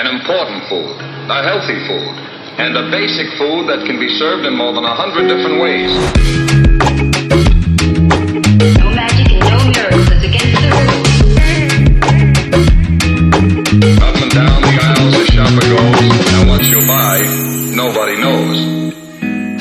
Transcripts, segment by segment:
an important food, a healthy food, and a basic food that can be served in more than a hundred different ways. No magic and no miracles. It's against the rules. Up and down the aisles the shopper goes, and what you buy, nobody knows.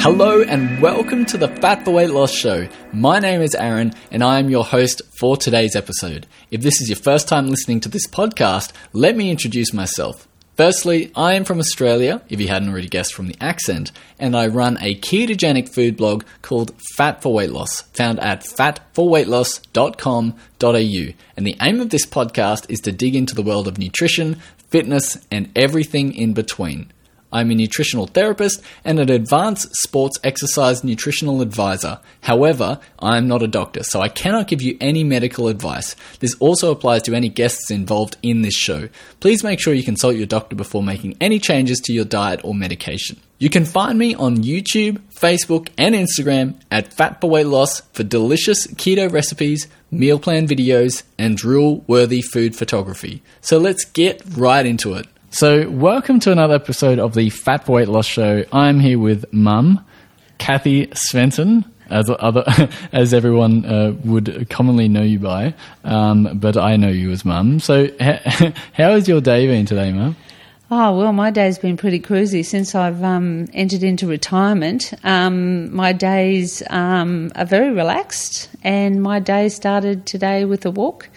Hello and welcome to the Fat for Weight Loss Show. My name is Aaron and I am your host for today's episode. If this is your first time listening to this podcast, let me introduce myself. Firstly, I am from Australia, if you hadn't already guessed from the accent, and I run a ketogenic food blog called Fat for Weight Loss, found at fatforweightloss.com.au. And the aim of this podcast is to dig into the world of nutrition, fitness, and everything in between. I'm a nutritional therapist and an advanced sports exercise nutritional advisor. However, I'm not a doctor, so I cannot give you any medical advice. This also applies to any guests involved in this show. Please make sure you consult your doctor before making any changes to your diet or medication. You can find me on YouTube, Facebook, and Instagram at Fat for Weight Loss for delicious keto recipes, meal plan videos, and drool worthy food photography. So let's get right into it. So, welcome to another episode of the Fat for Weight Loss Show. I'm here with Mum, Kathy Svenson, as other as everyone uh, would commonly know you by, um, but I know you as Mum. So, ha- how has your day been today, Mum? Oh, well, my day's been pretty cruisy since I've um, entered into retirement. Um, my days um, are very relaxed, and my day started today with a walk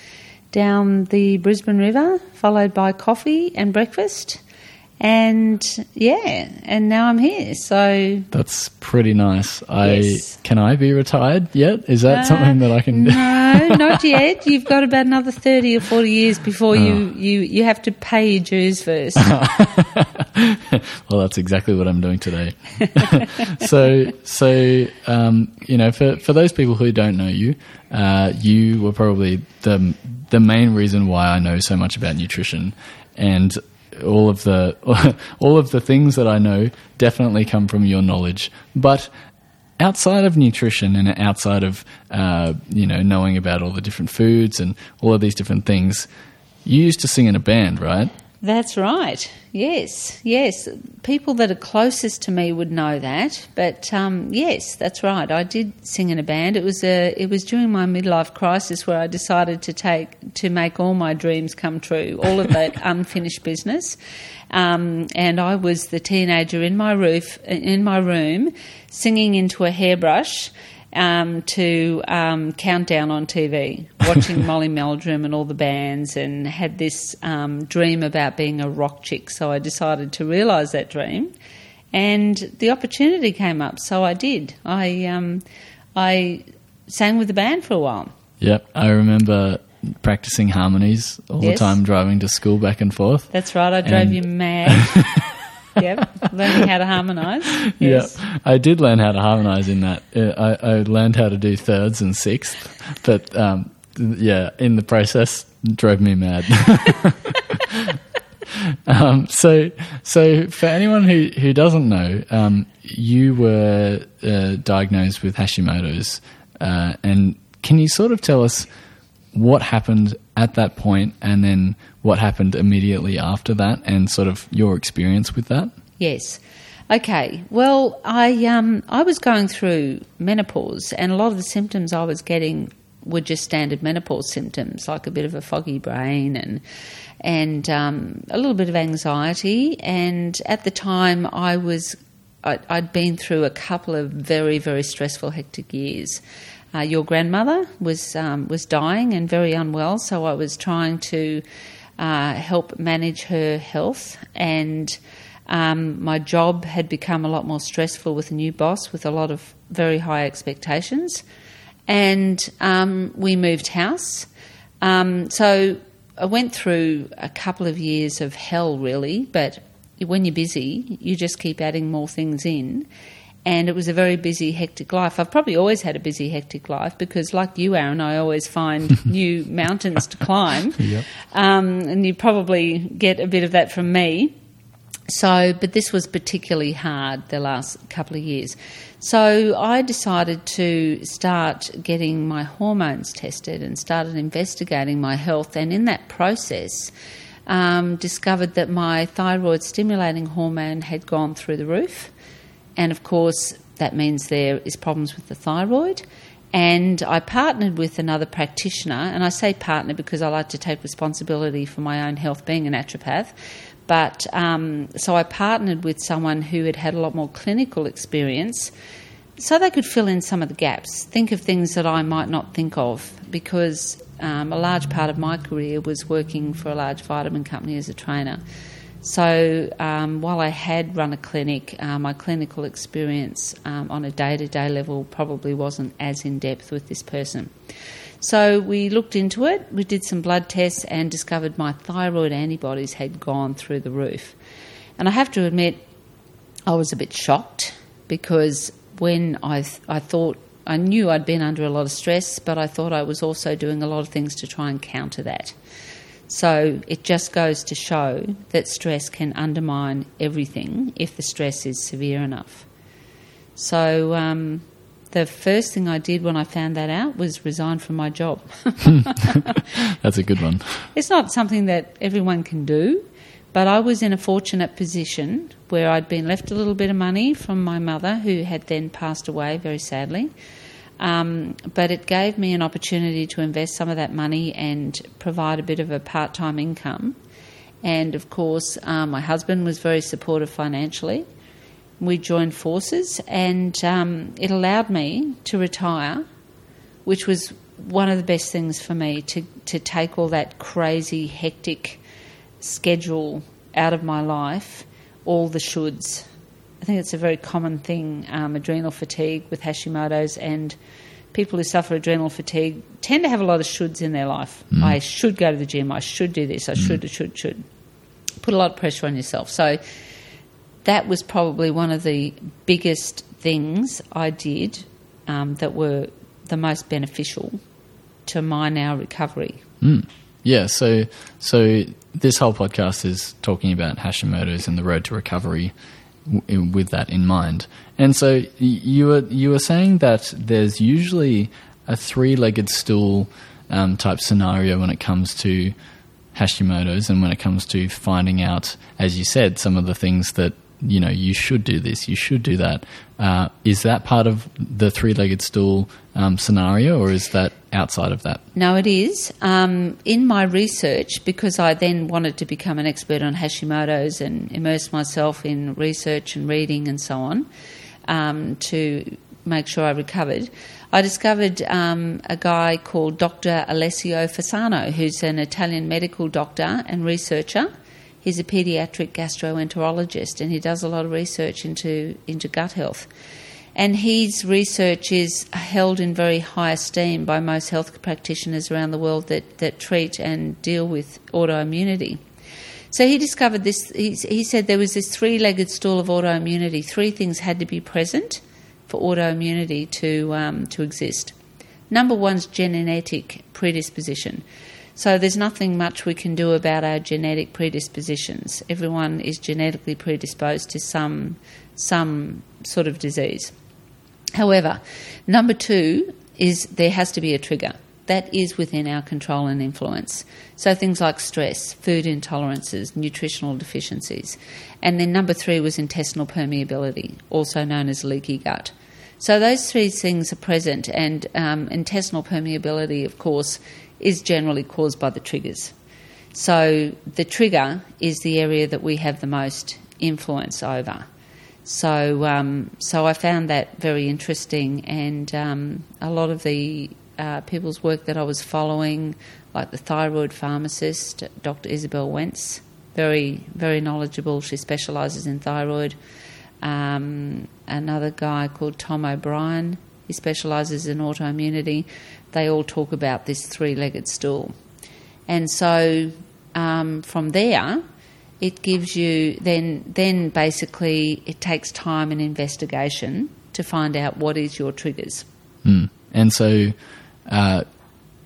down the Brisbane River, followed by coffee and breakfast. And yeah, and now I'm here. So That's pretty nice. I Yes. can I be retired yet? Is that Uh, something that I can? no, not yet. You've got about another thirty or forty years before Oh. you, you you have to pay your dues first. well, that's exactly what I'm doing today. so, so um, you know, for for those people who don't know you, uh, you were probably the the main reason why I know so much about nutrition, and all of the all of the things that I know definitely come from your knowledge, but. Outside of nutrition and outside of uh, you know knowing about all the different foods and all of these different things, you used to sing in a band, right? That's right. Yes, yes. People that are closest to me would know that, but um, yes, that's right. I did sing in a band. It was a, it was during my midlife crisis where I decided to take to make all my dreams come true, all of that unfinished business. Um, and I was the teenager in my roof in my room, singing into a hairbrush um, to um, Countdown on TV, watching Molly Meldrum and all the bands, and had this um, dream about being a rock chick. So I decided to realise that dream, and the opportunity came up. So I did. I um, I sang with the band for a while. Yep, I remember practicing harmonies all the time driving to school back and forth. That's right. I drove And- you mad. Yep, learning how to harmonise. Yes. Yeah, I did learn how to harmonize in that. Uh, I, I learned how to do thirds and sixths, but um, yeah, in the process, drove me mad. um, so, so for anyone who, who doesn't know, um, you were uh, diagnosed with Hashimoto's, uh, and can you sort of tell us what happened at that point, and then what happened immediately after that, and sort of your experience with that? Yes. Okay. Well, I um I was going through menopause, and a lot of the symptoms I was getting were just standard menopause symptoms, like a bit of a foggy brain and and um, a little bit of anxiety. And at the time, I was I, I'd been through a couple of very very stressful, hectic years. Uh, your grandmother was um, was dying and very unwell, so I was trying to uh, help manage her health and. Um, my job had become a lot more stressful with a new boss with a lot of very high expectations. And um, we moved house. Um, so I went through a couple of years of hell, really, but when you're busy, you just keep adding more things in. And it was a very busy, hectic life. I've probably always had a busy, hectic life because, like you, Aaron, I always find new mountains to climb. Yep. Um, and you probably get a bit of that from me. So, but this was particularly hard the last couple of years. So, I decided to start getting my hormones tested and started investigating my health. And in that process, um, discovered that my thyroid stimulating hormone had gone through the roof. And of course, that means there is problems with the thyroid. And I partnered with another practitioner, and I say partner because I like to take responsibility for my own health being a naturopath. But um, so I partnered with someone who had had a lot more clinical experience so they could fill in some of the gaps, think of things that I might not think of, because um, a large part of my career was working for a large vitamin company as a trainer. So um, while I had run a clinic, uh, my clinical experience um, on a day to day level probably wasn't as in depth with this person. So we looked into it, we did some blood tests, and discovered my thyroid antibodies had gone through the roof. And I have to admit, I was a bit shocked because when I, th- I thought I knew I'd been under a lot of stress, but I thought I was also doing a lot of things to try and counter that. So it just goes to show that stress can undermine everything if the stress is severe enough. So um, the first thing I did when I found that out was resign from my job. That's a good one. It's not something that everyone can do, but I was in a fortunate position where I'd been left a little bit of money from my mother, who had then passed away very sadly. Um, but it gave me an opportunity to invest some of that money and provide a bit of a part time income. And of course, um, my husband was very supportive financially. We joined forces, and um, it allowed me to retire, which was one of the best things for me to, to take all that crazy, hectic schedule out of my life, all the shoulds. I think it's a very common thing, um, adrenal fatigue with Hashimoto's, and people who suffer adrenal fatigue tend to have a lot of shoulds in their life. I should go to the gym, I should do this, I should, should, should. Put a lot of pressure on yourself. So that was probably one of the biggest things I did um, that were the most beneficial to my now recovery. Yeah, so so this whole podcast is talking about Hashimoto's and the road to recovery with that in mind. And so you were you were saying that there's usually a three-legged stool um, type scenario when it comes to Hashimoto's and when it comes to finding out, as you said, some of the things that you know you should do this, you should do that. Uh, is that part of the three-legged stool um, scenario, or is that outside of that? No, it is. Um, in my research, because I then wanted to become an expert on Hashimoto's and immerse myself in research and reading and so on um, to make sure I recovered, I discovered um, a guy called Dr. Alessio Fasano, who's an Italian medical doctor and researcher. He's a pediatric gastroenterologist and he does a lot of research into, into gut health. And his research is held in very high esteem by most health practitioners around the world that, that treat and deal with autoimmunity. So he discovered this, he, he said there was this three legged stool of autoimmunity. Three things had to be present for autoimmunity to, um, to exist. Number one's genetic predisposition. So there's nothing much we can do about our genetic predispositions. Everyone is genetically predisposed to some some sort of disease. However, number two is there has to be a trigger. That is within our control and influence. So things like stress, food intolerances, nutritional deficiencies. And then number three was intestinal permeability, also known as leaky gut. So those three things are present, and um, intestinal permeability, of course, is generally caused by the triggers. So the trigger is the area that we have the most influence over. So, um, so I found that very interesting, and um, a lot of the uh, people's work that I was following, like the thyroid pharmacist, Dr. Isabel Wentz, very very knowledgeable. She specialises in thyroid. Um, another guy called Tom O'Bryan, he specialises in autoimmunity. They all talk about this three-legged stool, and so um, from there it gives you then then basically it takes time and investigation to find out what is your triggers. Mm. And so, uh,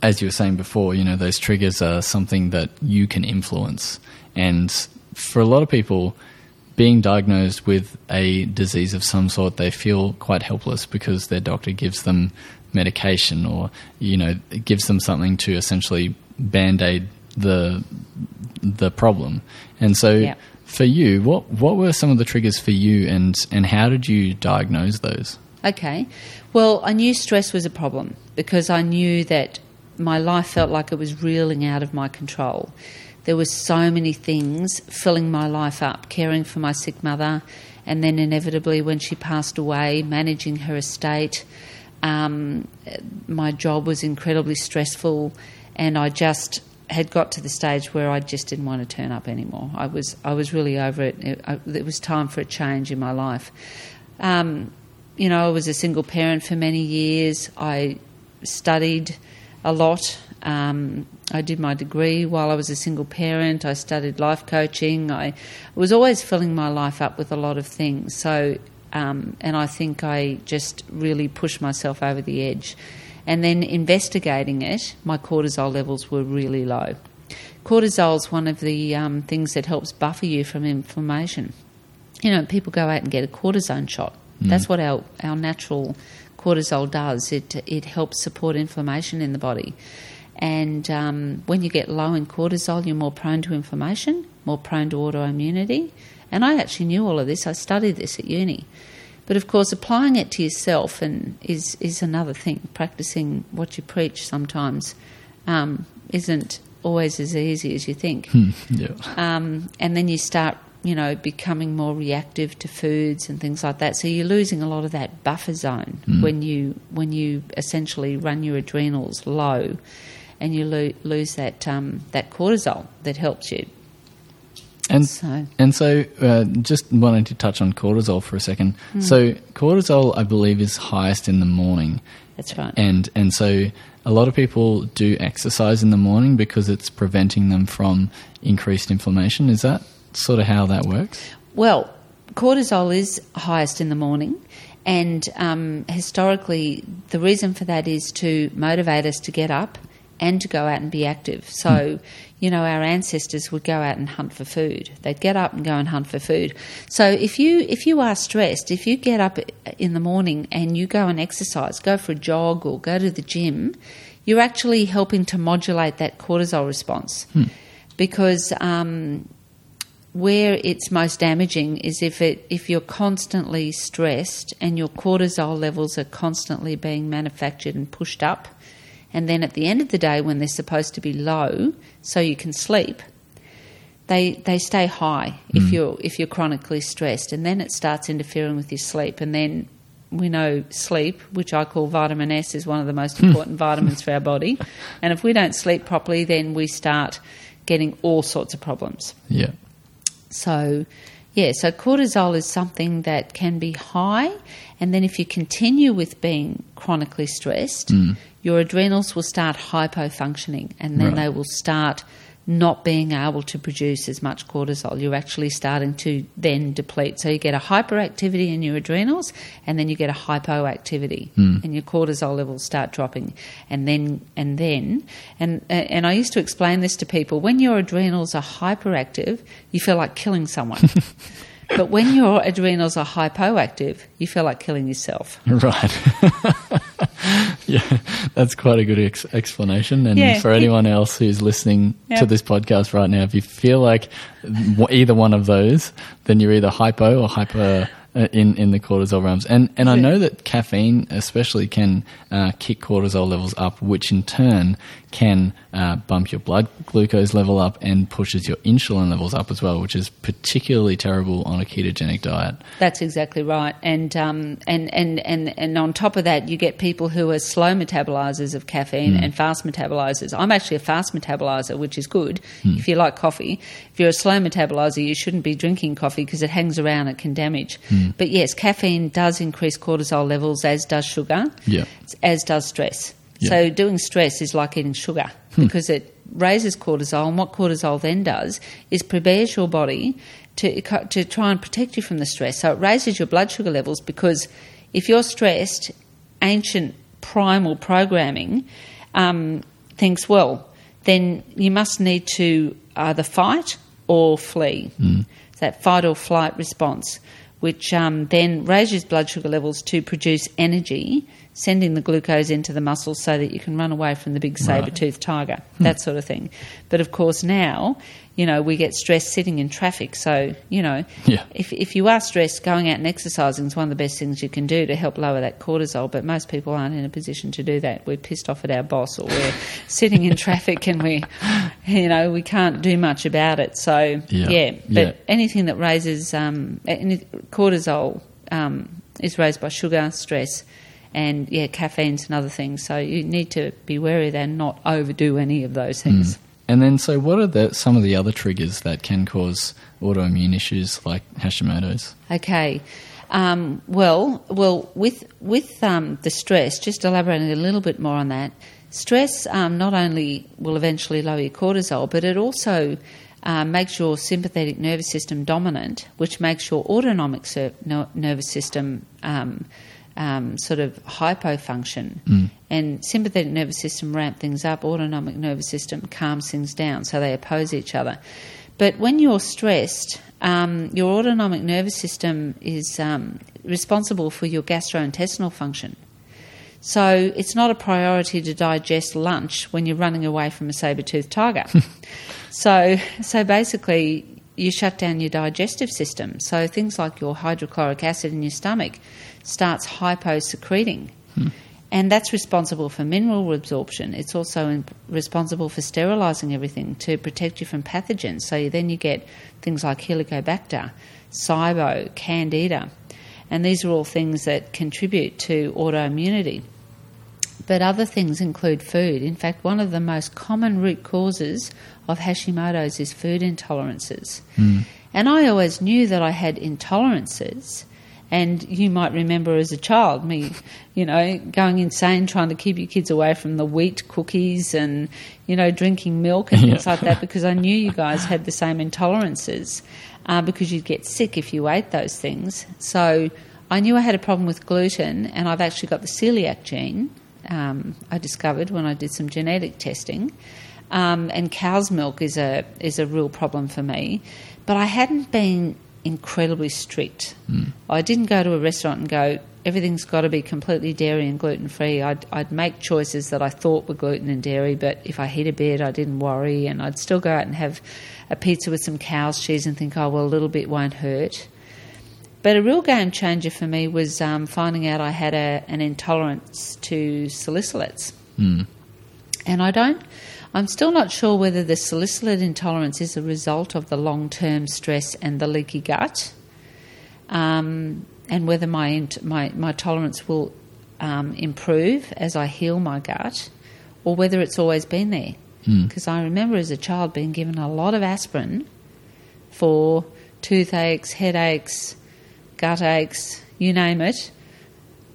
as you were saying before, you know those triggers are something that you can influence, and for a lot of people, being diagnosed with a disease of some sort, they feel quite helpless because their doctor gives them medication or you know gives them something to essentially band aid the the problem. And so, Yeah. for you, what what were some of the triggers for you, and and how did you diagnose those? Okay. Well, I knew stress was a problem because I knew that my life felt like it was reeling out of my control. There were so many things filling my life up, caring for my sick mother, and then inevitably when she passed away, managing her estate. Um, my job was incredibly stressful, and I just had got to the stage where I just didn't want to turn up anymore. I was I was really over it. It, I, it was time for a change in my life. Um, you know, I was a single parent for many years. I studied a lot. Um, I did my degree while I was a single parent. I studied life coaching. I was always filling my life up with a lot of things. So, um, and I think I just really pushed myself over the edge. And then investigating it, my cortisol levels were really low. Cortisol is one of the um, things that helps buffer you from inflammation you know, people go out and get a cortisone shot. That's what our, our natural cortisol does. It it helps support inflammation in the body. And um, when you get low in cortisol, you're more prone to inflammation, more prone to autoimmunity. And I actually knew all of this. I studied this at uni. But of course, applying it to yourself and is is another thing. Practicing what you preach sometimes um, isn't always as easy as you think Yeah. um, and then you start, you know, becoming more reactive to foods and things like that. So you're losing a lot of that buffer zone when you when you essentially run your adrenals low, and you lo- lose that um, that cortisol that helps you. And So- and so, uh, just wanted to touch on cortisol for a second. Hmm. So, cortisol, I believe, is highest in the morning, That's right. and and so a lot of people do exercise in the morning because it's preventing them from increased inflammation. Is that sort of how that works? Well, cortisol is highest in the morning, and um, historically, the reason for that is to motivate us to get up and to go out and be active. So, you know, our ancestors would go out and hunt for food. They'd get up and go and hunt for food. So, if you if you are stressed, if you get up in the morning and you go and exercise, go for a jog or go to the gym, you're actually helping to modulate that cortisol response. Because um, where it's most damaging is if it if you're constantly stressed and your cortisol levels are constantly being manufactured and pushed up and then at the end of the day when they're supposed to be low so you can sleep they they stay high if hmm. you're if you're chronically stressed and then it starts interfering with your sleep and then we know sleep, which I call vitamin S, is one of the most hmm. important vitamins for our body. And if we don't sleep properly, then we start getting all sorts of problems. Yeah. So, yeah, so cortisol is something that can be high, and then if you continue with being chronically stressed, hmm. Your adrenals will start hypofunctioning, and then Right. they will start not being able to produce as much cortisol. You're actually starting to then deplete. So you get a hyperactivity in your adrenals, and then you get a hypoactivity, hmm. and your cortisol levels start dropping. And then, and then, and uh, and I used to explain this to people: when your adrenals are hyperactive, you feel like killing someone. But when your adrenals are hypoactive, you feel like killing yourself. Right. yeah, that's quite a good ex- explanation. And Yeah. for anyone else who's listening Yeah. to this podcast right now, if you feel like either one of those, then you're either hypo or hyper uh, in in the cortisol realms. And and I know that caffeine, especially, can uh, kick cortisol levels up, which in turn can uh, bump your blood glucose level up and pushes your insulin levels up as well, which is particularly terrible on a ketogenic diet. That's exactly right. And um, and, and, and, and on top of that, you get people who are slow metabolizers of caffeine and fast metabolizers. I'm actually a fast metabolizer, which is good if you like coffee. If you're a slow metabolizer, you shouldn't be drinking coffee because it hangs around, it can damage. But yes, caffeine does increase cortisol levels, as does sugar, Yeah. as does stress. Yeah. So doing stress is like eating sugar because it raises cortisol, and what cortisol then does is prepares your body to to try and protect you from the stress. So it raises your blood sugar levels because if you're stressed, ancient primal programming um, thinks well, then you must need to either fight or flee. It's that fight or flight response. which um, then raises blood sugar levels to produce energy, sending the glucose into the muscles so that you can run away from the big saber toothed tiger, that sort of thing. But of course, now, you know, we get stressed sitting in traffic. So, you know, Yeah. if, if you are stressed, going out and exercising is one of the best things you can do to help lower that cortisol. But most people aren't in a position to do that. We're pissed off at our boss or we're sitting in traffic and we, you know, we can't do much about it. So, Yeah. yeah, but Yeah. anything that raises um, cortisol um, is raised by sugar, stress, and yeah, caffeine's another thing. So you need to be wary that and not overdo any of those things. And then, so what are the, some of the other triggers that can cause autoimmune issues like Hashimoto's? Okay. Um, well, well, with with um, the stress, just elaborating a little bit more on that. Stress um, not only will eventually lower your cortisol, but it also uh, makes your sympathetic nervous system dominant, which makes your autonomic ser- no- nervous system um, um, sort of hypofunction. And sympathetic nervous system ramp things up, autonomic nervous system calms things down, so they oppose each other. But when you're stressed, um, your autonomic nervous system is um, responsible for your gastrointestinal function. So it's not a priority to digest lunch when you're running away from a saber-toothed tiger. so, so basically, you shut down your digestive system. So things like your hydrochloric acid in your stomach starts hyposecreting. Hmm. And that's responsible for mineral absorption. It's also in, responsible for sterilising everything to protect you from pathogens. So you, then you get things like Helicobacter, SIBO, Candida. And these are all things that contribute to autoimmunity. But other things include food. In fact, one of the most common root causes of Hashimoto's is food intolerances. And I always knew that I had intolerances. And you might remember as a child me, you know, going insane trying to keep your kids away from the wheat cookies and, you know, drinking milk and things Yeah. like that because I knew you guys had the same intolerances uh, because you'd get sick if you ate those things. So I knew I had a problem with gluten, and I've actually got the celiac gene. Um, I discovered when I did some genetic testing, um, and cow's milk is a is a real problem for me. But I hadn't been incredibly strict. I didn't go to a restaurant and go. Everything's got to be completely dairy and gluten free. I'd, I'd make choices that I thought were gluten and dairy, but if I hit a bit, I didn't worry, and I'd still go out and have a pizza with some cow's cheese and think, oh well, a little bit won't hurt. But a real game changer for me was um, finding out I had a, an intolerance to salicylates. And I don't, I'm still not sure whether the salicylate intolerance is a result of the long term stress and the leaky gut, um, and whether my, my, my tolerance will um, improve as I heal my gut, or whether it's always been there. Because I remember as a child being given a lot of aspirin for toothaches, headaches, gut aches, you name it.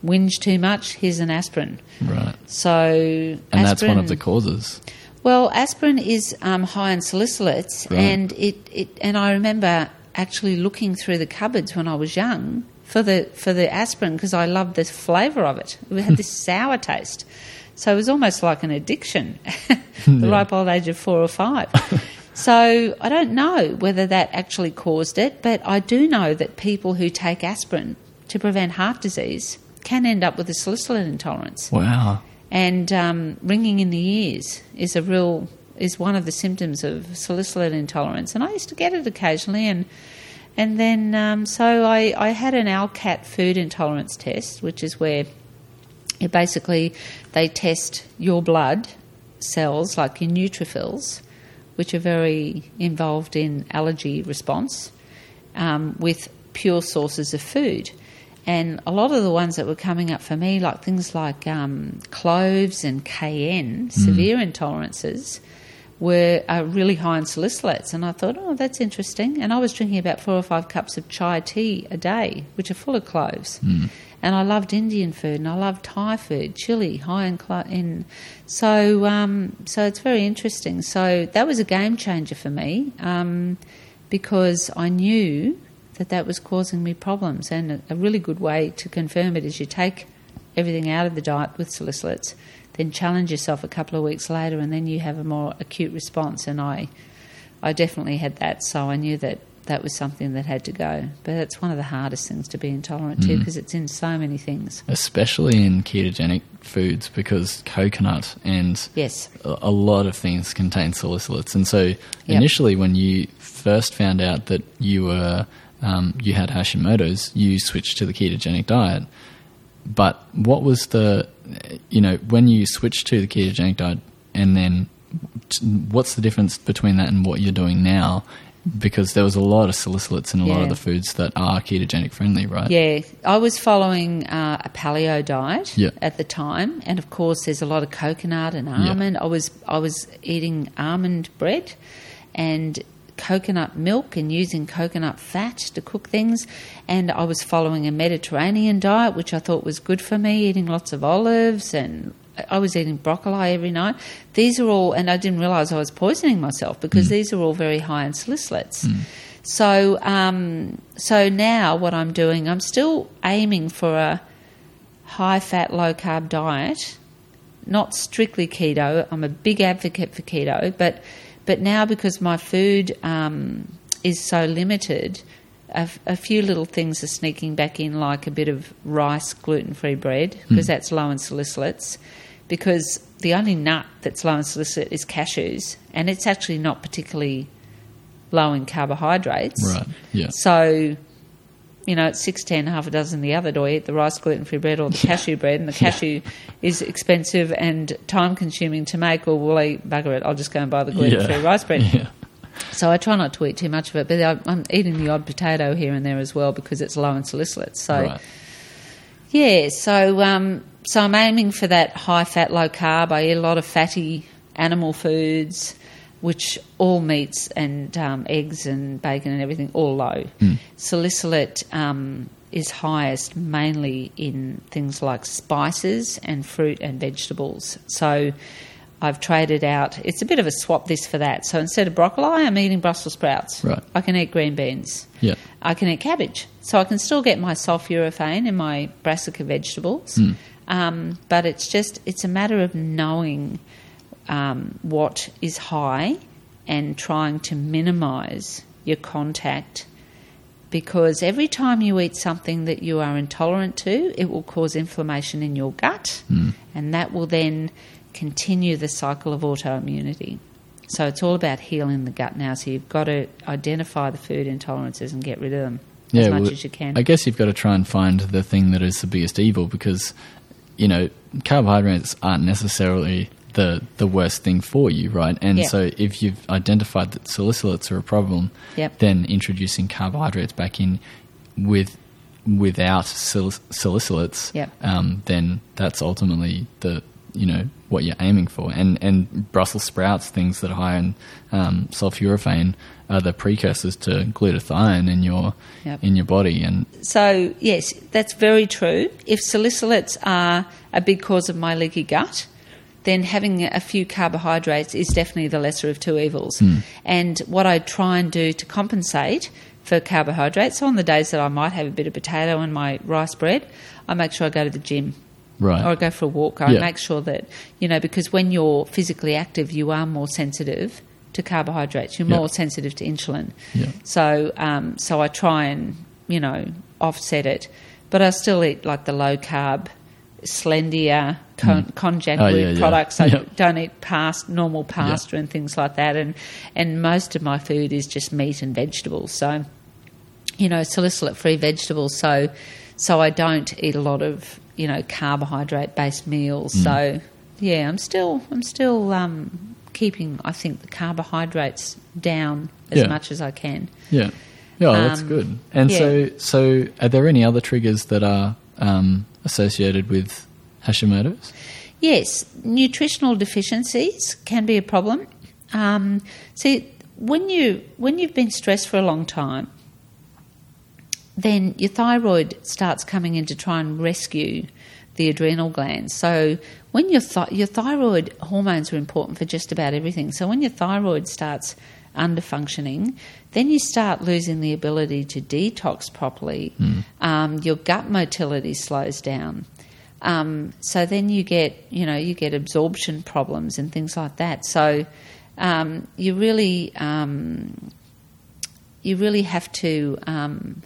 Whinge too much, here's an aspirin. Right. So, And that's one of the causes. Well, aspirin is um, high in salicylates, Right. and it, it and I remember actually looking through the cupboards when I was young for the for the aspirin because I loved the flavour of it. It had this sour taste, so it was almost like an addiction. the ripe old age of four or five. So I don't know whether that actually caused it, but I do know that people who take aspirin to prevent heart disease can end up with a salicylate intolerance Wow. And um, ringing in the ears is a real is one of the symptoms of salicylate intolerance. And I used to get it occasionally, and and then um, so I, I had an ALCAT food intolerance test, which is where it basically they test your blood cells, like your neutrophils, which are very involved in allergy response, um, with pure sources of food. And a lot of the ones that were coming up for me, like things like um, cloves and cayenne, severe intolerances, were uh, really high in salicylates. And I thought, oh, that's interesting. And I was drinking about four or five cups of chai tea a day, which are full of cloves. And I loved Indian food and I loved Thai food, chili, high in, clo- in so um, so it's very interesting. So that was a game changer for me um, because I knew that that was causing me problems. And a, a really good way to confirm it is you take everything out of the diet with salicylates, then challenge yourself a couple of weeks later, and then you have a more acute response. And I, I definitely had that, so I knew that that was something that had to go. But that's one of the hardest things to be intolerant to mm. because it's in so many things. especially in ketogenic foods because coconut and Yes. a a lot of things contain salicylates. And so initially, when you first found out that you were um, you had Hashimoto's, you switched to the ketogenic diet. But what was the you know when you switched to the ketogenic diet, and then what's the difference between that and what you're doing now? Because there was a lot of salicylates in a lot of the foods that are ketogenic friendly, right? Yeah, I was following uh, a paleo diet Yeah. at the time, and of course, there's a lot of coconut and almond. I was I was eating almond bread and coconut milk and using coconut fat to cook things, and I was following a Mediterranean diet, which I thought was good for me, eating lots of olives and. I was eating broccoli every night. These are all, and I didn't realize I was poisoning myself because these are all very high in salicylates. So, um, so now what I'm doing, I'm still aiming for a high fat, low carb diet, not strictly keto. I'm a big advocate for keto, but but now because my food um, is so limited, a, a few little things are sneaking back in, like a bit of rice gluten free bread because that's low in salicylates. Because the only nut that's low in salicylate is cashews, and it's actually not particularly low in carbohydrates. Right. Yeah. So, you know, it's six, ten, half a dozen the other. Do I eat the rice gluten free bread or the cashew bread? And the cashew is expensive and time consuming to make, or will I bugger it? I'll just go and buy the gluten free Yeah. rice bread. Yeah. So I try not to eat too much of it, but I- I'm eating the odd potato here and there as well because it's low in salicylates. So, Right. yeah, so um, so I'm aiming for that high fat, low carb. I eat a lot of fatty animal foods, which all meats and um, eggs and bacon and everything all low. Salicylate um, is highest mainly in things like spices and fruit and vegetables. So I've traded out. It's a bit of a swap this for that. So instead of broccoli, I'm eating Brussels sprouts. Right. I can eat green beans. Yeah. I can eat cabbage. So I can still get my sulforaphane in my brassica vegetables. Um, but it's just, it's a matter of knowing um, what is high and trying to minimise your contact because every time you eat something that you are intolerant to, it will cause inflammation in your gut, and that will then continue the cycle of autoimmunity. So it's all about healing the gut now. So you've got to identify the food intolerances and get rid of them as much well, as you can. I guess you've got to try and find the thing that is the biggest evil because, you know, carbohydrates aren't necessarily the the worst thing for you, right? And so if you've identified that salicylates are a problem, Yep. then introducing carbohydrates back in with without sal- salicylates, Yep. um, then that's ultimately the you know what you're aiming for. And and Brussels sprouts, things that are high in um, sulforaphane, are the precursors to glutathione in your Yep. in your body. And So, yes, that's very true. If salicylates are a big cause of my leaky gut, then having a few carbohydrates is definitely the lesser of two evils. And what I try and do to compensate for carbohydrates, so on the days that I might have a bit of potato and my rice bread, I make sure I go to the gym right, or I go for a walk. I Yeah. make sure that, you know, because when you're physically active, you are more sensitive to carbohydrates. You're more sensitive to insulin. Yeah. So, um, so I try and, you know, offset it. But I still eat like the low carb, Slendier, con- Konjac Oh, yeah, yeah. products. I Yeah. don't eat past normal pasta and things like that. And, and most of my food is just meat and vegetables. So, you know, salicylate free vegetables. So, so I don't eat a lot of you know carbohydrate based meals. Mm. So, yeah, I'm still I'm still um, keeping I think the carbohydrates down as much as I can. yeah, yeah, that's Um, good. And so, so are there any other triggers that are um, associated with Hashimoto's? Yes, nutritional deficiencies can be a problem. Um, see, when you when you've been stressed for a long time, then your thyroid starts coming in to try and rescue the adrenal glands. So when your th- your thyroid hormones are important for just about everything. So when your thyroid starts under functioning, then you start losing the ability to detox properly. Um, your gut motility slows down. Um, so then you get, you know, you get absorption problems and things like that. So um, you really, um, you really have to um,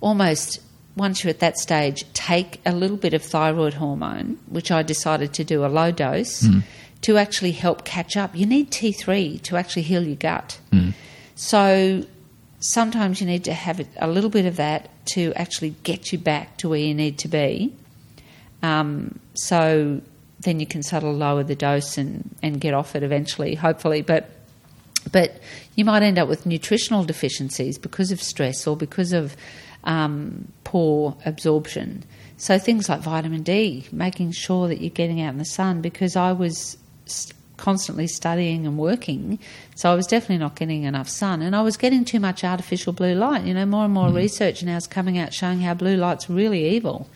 almost once you're at that stage, take a little bit of thyroid hormone, which I decided to do a low dose, to actually help catch up. You need T3 to actually heal your gut. So sometimes you need to have a- little bit of that to actually get you back to where you need to be. Um, so then you can sort of lower the dose and, and get off it eventually, hopefully. But but you might end up with nutritional deficiencies because of stress or because of um, poor absorption. So things like vitamin D, making sure that you're getting out in the sun. Because I was constantly studying and working, so I was definitely not getting enough sun, and I was getting too much artificial blue light. You know, more and more research now is coming out showing how blue light's really evil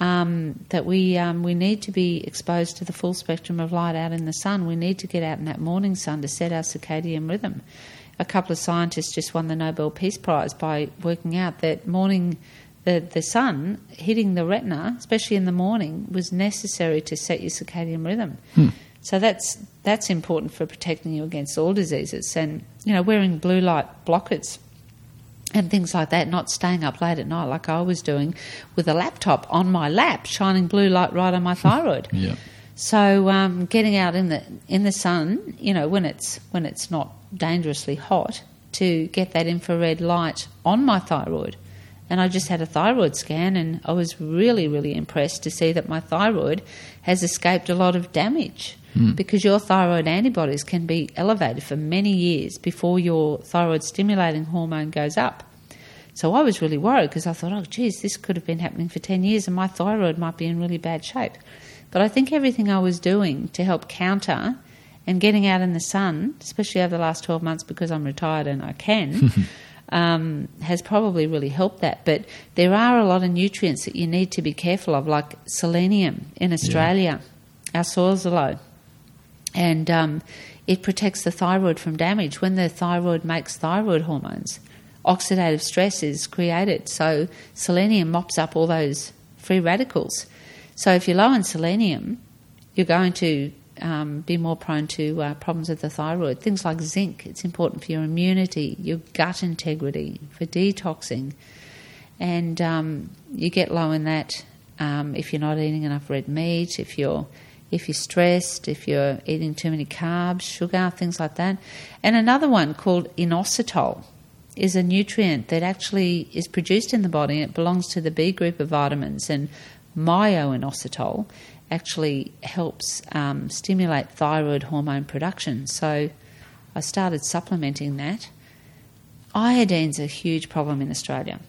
um, that we um, we need to be exposed to the full spectrum of light out in the sun. We need to get out in that morning sun to set our circadian rhythm. A couple of scientists just won the Nobel Peace Prize by working out that morning the, the sun hitting the retina, especially in the morning, was necessary to set your circadian rhythm. So that's that's important for protecting you against all diseases. And you know, wearing blue light blockers and things like that, not staying up late at night like I was doing with a laptop on my lap, shining blue light right on my thyroid. Yeah. So um, getting out in the in the sun, you know, when it's when it's not dangerously hot, to get that infrared light on my thyroid. And I just had a thyroid scan, and I was really, really impressed to see that my thyroid has escaped a lot of damage hmm. because your thyroid antibodies can be elevated for many years before your thyroid stimulating hormone goes up. So I was really worried because I thought, oh, geez, this could have been happening for 10 years and my thyroid might be in really bad shape. But I think everything I was doing to help counter and getting out in the sun, especially over the last 12 months because I'm retired and I can, um, has probably really helped that. But there are a lot of nutrients that you need to be careful of, like selenium in Australia. Our soils are low and um, it protects the thyroid from damage. When the thyroid makes thyroid hormones, oxidative stress is created. So selenium mops up all those free radicals. So if you're low in selenium, you're going to um, be more prone to uh, problems with the thyroid. Things like zinc, it's important for your immunity, your gut integrity, for detoxing. And um, you get low in that um, if you're not eating enough red meat, if you're if you're stressed, if you're eating too many carbs, sugar, things like that. And another one called inositol is a nutrient that actually is produced in the body it belongs to the B group of vitamins. And myoinositol actually helps um, stimulate thyroid hormone production. So I started supplementing that. Iodine's a huge problem in Australia.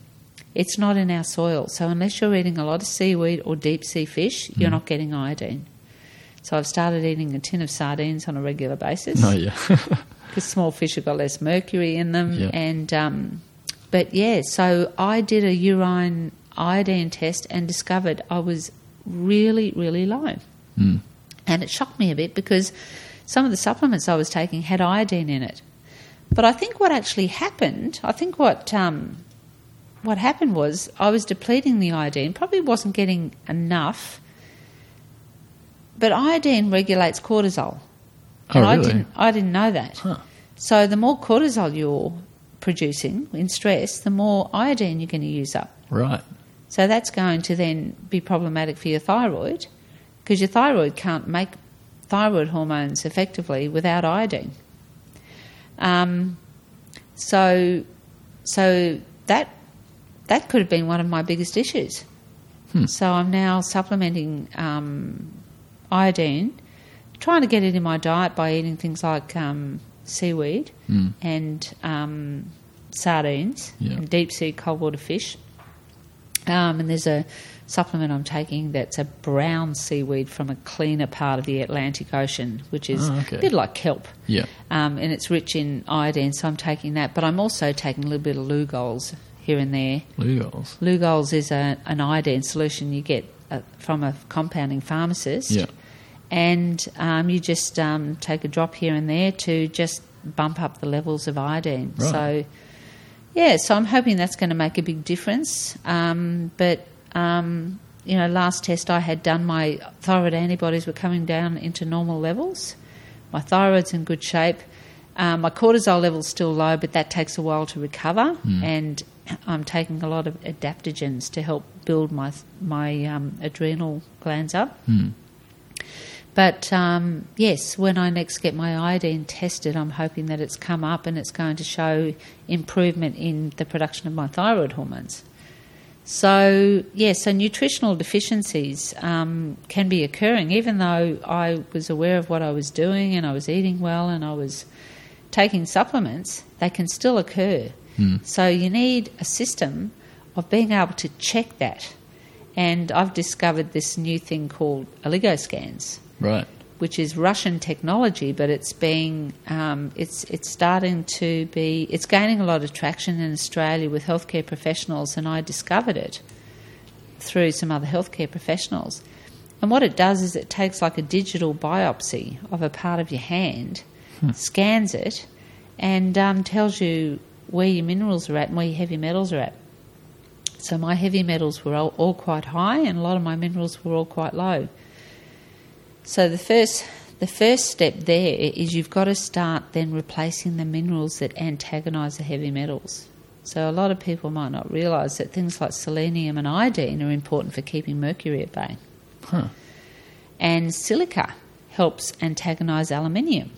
It's not in our soil, so unless you're eating a lot of seaweed or deep sea fish, you're not getting iodine. So I've started eating a tin of sardines on a regular basis Oh yeah. because small fish have got less mercury in them. Yeah. And um, but yeah, so I did a urine iodine test and discovered I was really, really low. Mm. And it shocked me a bit because some of the supplements I was taking had iodine in it. But I think what actually happened, I think what um, what happened was I was depleting the iodine, probably wasn't getting enough. But iodine regulates cortisol. Oh, and I didn't I didn't know that. Huh. So the more cortisol you're producing in stress, the more iodine you're going to use up. Right. So that's going to then be problematic for your thyroid because your thyroid can't make thyroid hormones effectively without iodine. Um, so, so that that could have been one of my biggest issues. So I'm now supplementing um, iodine, trying to get it in my diet by eating things like um, seaweed and um, sardines Yeah. and deep sea cold water fish. Um, and there's a supplement I'm taking that's a brown seaweed from a cleaner part of the Atlantic Ocean, which is Oh, okay. a bit like kelp. Yeah. Um, and it's rich in iodine, so I'm taking that. But I'm also taking a little bit of Lugol's here and there. Lugol's. Lugol's is a, an iodine solution you get uh, from a compounding pharmacist. Yeah. And um, you just um, take a drop here and there to just bump up the levels of iodine. Right. So, yeah, so I'm hoping that's going to make a big difference. Um, but, um, you know, last test I had done, my thyroid antibodies were coming down into normal levels. My thyroid's in good shape. Um, my cortisol level's still low, but that takes a while to recover, and I'm taking a lot of adaptogens to help build my my um, adrenal glands up. But um, yes, when I next get my iodine tested, I'm hoping that it's come up and it's going to show improvement in the production of my thyroid hormones. So, yes, so nutritional deficiencies um, can be occurring, even though I was aware of what I was doing and I was eating well and I was taking supplements, they can still occur. So, you need a system of being able to check that. And I've discovered this new thing called oligoscans Right. which is Russian technology, but it's being um, it's it's starting to be it's gaining a lot of traction in Australia with healthcare professionals, and I discovered it through some other healthcare professionals. And what it does is it takes like a digital biopsy of a part of your hand, scans it, and um, tells you where your minerals are at and where your heavy metals are at. So my heavy metals were all, all quite high, and a lot of my minerals were all quite low. So the first the first step there is you've got to start then replacing the minerals that antagonise the heavy metals. So a lot of people might not realise that things like selenium and iodine are important for keeping mercury at bay. Huh. And silica helps antagonise aluminium.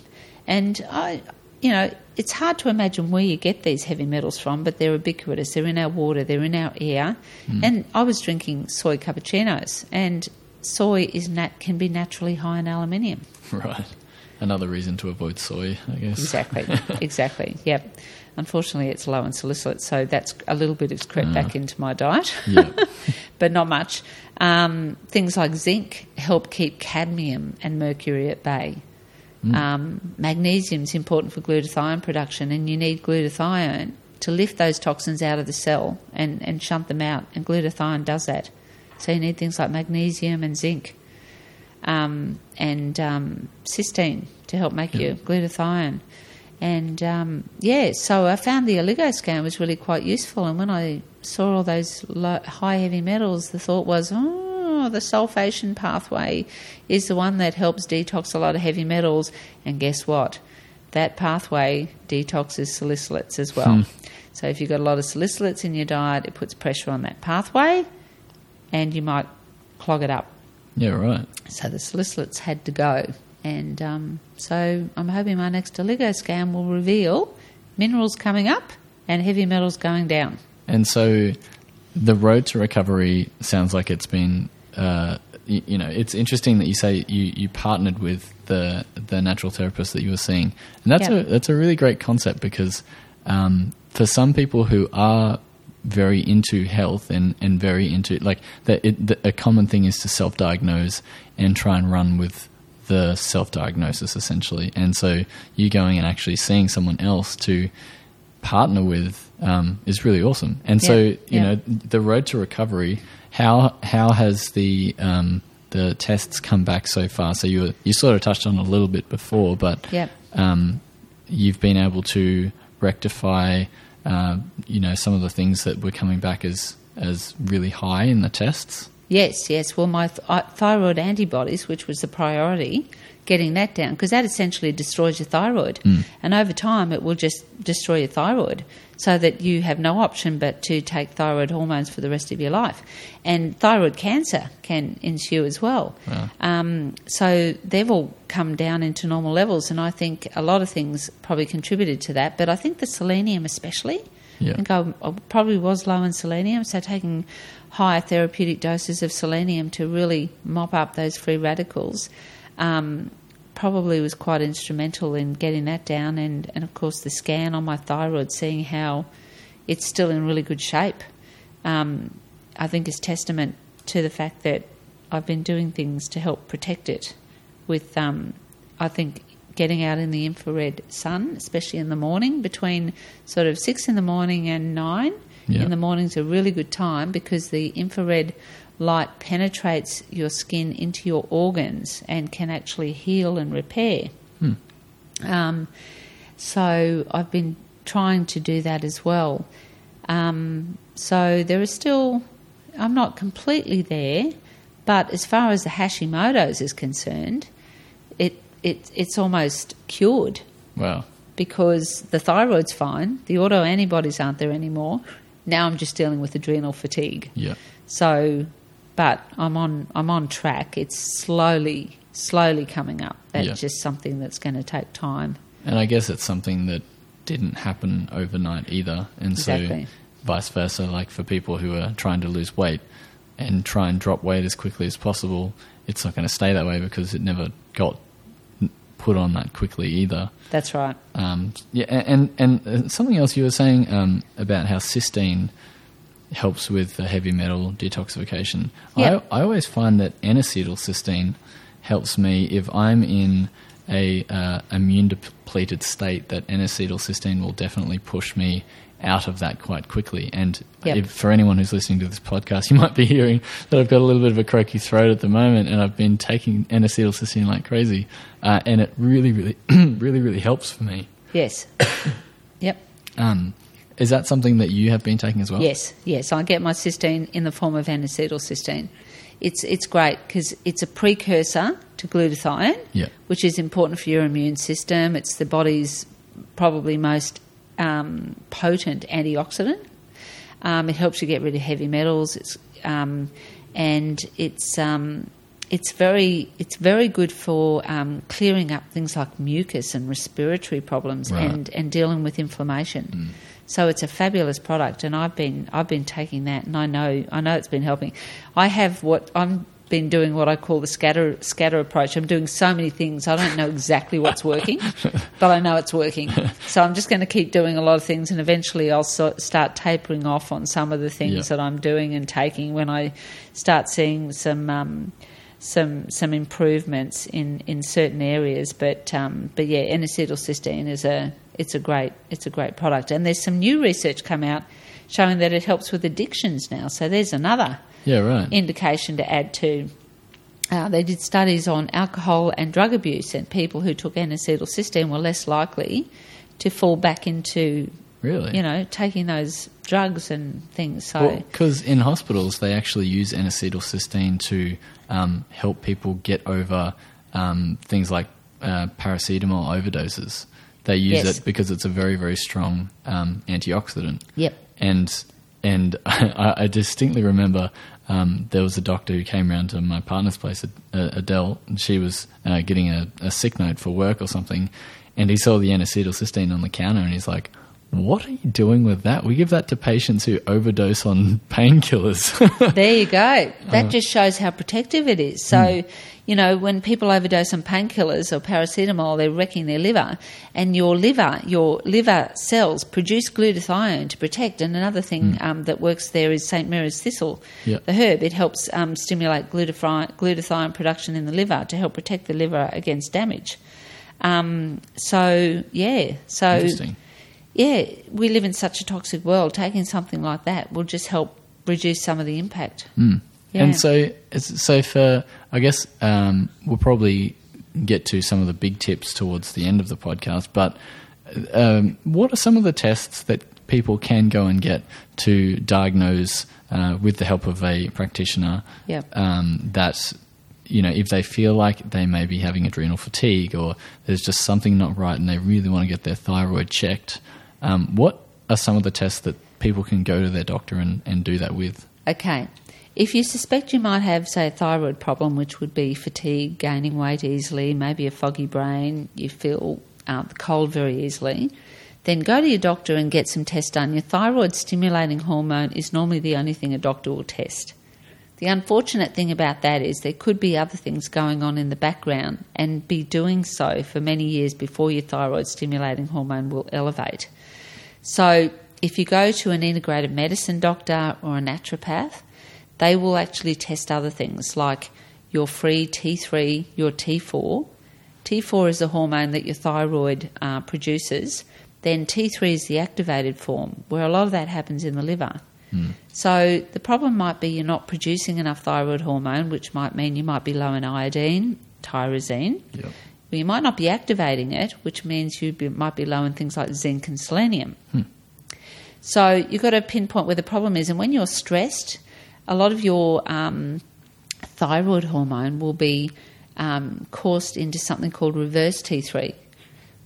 And I you know, it's hard to imagine where you get these heavy metals from, but they're ubiquitous. They're in our water, they're in our air. Hmm. And I was drinking soy cappuccinos, and soy is nat- can be naturally high in aluminium. Right. Another reason to avoid soy, I guess. Exactly, exactly. Yep. Unfortunately, it's low in salicylate, so that's a little bit of crept back into my diet, Yeah. but not much. Um, things like zinc help keep cadmium and mercury at bay. Um, magnesium is important for glutathione production, and you need glutathione to lift those toxins out of the cell and, and shunt them out, and glutathione does that. So you need things like magnesium and zinc um, and um, cysteine to help make your glutathione. And um, yeah, so I found the oligoscan was really quite useful. And when I saw all those low, high heavy metals, the thought was, oh, the sulfation pathway is the one that helps detox a lot of heavy metals. And guess what? That pathway detoxes salicylates as well. So if you've got a lot of salicylates in your diet, it puts pressure on that pathway, and you might clog it up. Yeah, right. So the salicylates had to go. And um, so I'm hoping my next oligo scan will reveal minerals coming up and heavy metals going down. And so the road to recovery sounds like it's been, uh, you, you know, it's interesting that you say you, you partnered with the the natural therapist that you were seeing, and that's Yeah. a that's a really great concept because um, for some people who are very into health and, and very into like that, it, the, a common thing is to self diagnose and try and run with the self diagnosis essentially, and so you going and actually seeing someone else to partner with um, is really awesome. And so, you yeah. know, the road to recovery. How how has the um, the tests come back so far? So you were, you sort of touched on a little bit before, but Yep. um, you've been able to rectify, uh, you know, some of the things that were coming back as as really high in the tests. Yes, yes. Well, my th- uh, thyroid antibodies, which was the priority, getting that down, because that essentially destroys your thyroid. And over time, it will just destroy your thyroid so that you have no option but to take thyroid hormones for the rest of your life. And thyroid cancer can ensue as well. Um, so they've all come down into normal levels, and I think a lot of things probably contributed to that. But I think the selenium, especially, Yeah. I think I, I probably was low in selenium, so taking higher therapeutic doses of selenium to really mop up those free radicals um, probably was quite instrumental in getting that down. And, and of course, the scan on my thyroid, seeing how it's still in really good shape, um, I think is testament to the fact that I've been doing things to help protect it with, um, I think, getting out in the infrared sun, especially in the morning, between sort of six in the morning and nine. In the morning's a really good time because the infrared light penetrates your skin into your organs and can actually heal and repair. Um, so I've been trying to do that as well. Um, so there is still, I'm not completely there, but as far as the Hashimoto's is concerned, it, it it's almost cured. Wow. because the thyroid's fine, the autoantibodies aren't there anymore. Now I'm just dealing with adrenal fatigue. Yeah. So, but I'm on I'm on track. It's slowly slowly coming up. That's Yeah. just something that's going to take time. And I guess it's something that didn't happen overnight either. And Exactly. so, vice versa, like for people who are trying to lose weight and try and drop weight as quickly as possible, it's not going to stay that way because it never got put on that quickly either. That's right. Um, yeah, and, and and something else you were saying um, about how cysteine helps with the heavy metal detoxification. Yeah. I, I always find that N-acetylcysteine helps me if I'm in a uh, immune depleted state. That N-acetylcysteine will definitely push me out of that quite quickly. And Yep. if, for anyone who's listening to this podcast, you might be hearing that I've got a little bit of a croaky throat at the moment, and I've been taking N-acetylcysteine like crazy, uh, and it really, really, really, really helps for me. Yes. yep. Um, is that something that you have been taking as well? Yes, yes. I get my cysteine in the form of N-acetylcysteine. It's it's great because it's a precursor to glutathione, Yeah. which is important for your immune system. It's the body's probably most um, potent antioxidant. Um, it helps you get rid of heavy metals. It's um, and it's um, it's very it's very good for um, clearing up things like mucus and respiratory problems Right. and, and dealing with inflammation. So it's a fabulous product, and I've been I've been taking that, and I know I know it's been helping. I have what I'm been doing what I call the scatter scatter approach. I'm doing so many things I don't know exactly what's working, but I know it's working. So I'm just going to keep doing a lot of things, and eventually I'll so, start tapering off on some of the things Yeah. that I'm doing and taking when I start seeing some. Um, some some improvements in, in certain areas, but um, but yeah, N-acetylcysteine is a it's a great it's a great product, and there's some new research come out showing that it helps with addictions now. So there's another Yeah, right. indication to add to. Uh, they did studies on alcohol and drug abuse, and people who took N-acetylcysteine were less likely to fall back into, really? you know, taking those drugs and things. So Because in hospitals, they actually use N-acetylcysteine to um, help people get over um, things like uh, paracetamol overdoses. They use Yes. it because it's a very, very strong um, antioxidant. Yep. And and I, I distinctly remember um, there was a doctor who came around to my partner's place, uh, Adele, and she was uh, getting a, a sick note for work or something, and he saw the N-acetylcysteine on the counter, and he's like. What are you doing with that? We give that to patients who overdose on painkillers. there you go. That Uh. just shows how protective it is. So, you know, when people overdose on painkillers or paracetamol, they're wrecking their liver, and your liver, your liver cells produce glutathione to protect. And another thing um, that works there is St. Mary's thistle, Yep. the herb. It helps um, stimulate glutathione, glutathione production in the liver to help protect the liver against damage. Um, so, yeah. So, Interesting. Yeah, we live in such a toxic world. Taking something like that will just help reduce some of the impact. Yeah. And so, so for I guess um, we'll probably get to some of the big tips towards the end of the podcast. But um, what are some of the tests that people can go and get to diagnose uh, with the help of a practitioner? Yep. Um, that you know, if they feel like they may be having adrenal fatigue or there's just something not right and they really want to get their thyroid checked, um, what are some of the tests that people can go to their doctor and, and do that with? Okay. If you suspect you might have, say, a thyroid problem, which would be fatigue, gaining weight easily, maybe a foggy brain, you feel uh, the cold very easily, then go to your doctor and get some tests done. Your thyroid stimulating hormone is normally the only thing a doctor will test. The unfortunate thing about that is there could be other things going on in the background and be doing so for many years before your thyroid stimulating hormone will elevate. So, if you go to an integrated medicine doctor or a naturopath, they will actually test other things like your free T3, your T4. T4 is the hormone that your thyroid uh, produces. Then T3 is the activated form, where a lot of that happens in the liver. So the problem might be you're not producing enough thyroid hormone, which might mean you might be low in iodine, tyrosine. Yep. Well, you might not be activating it, which means you be, might be low in things like zinc and selenium. So you've got to pinpoint where the problem is. And when you're stressed, a lot of your um, thyroid hormone will be um, coursed into something called reverse T3,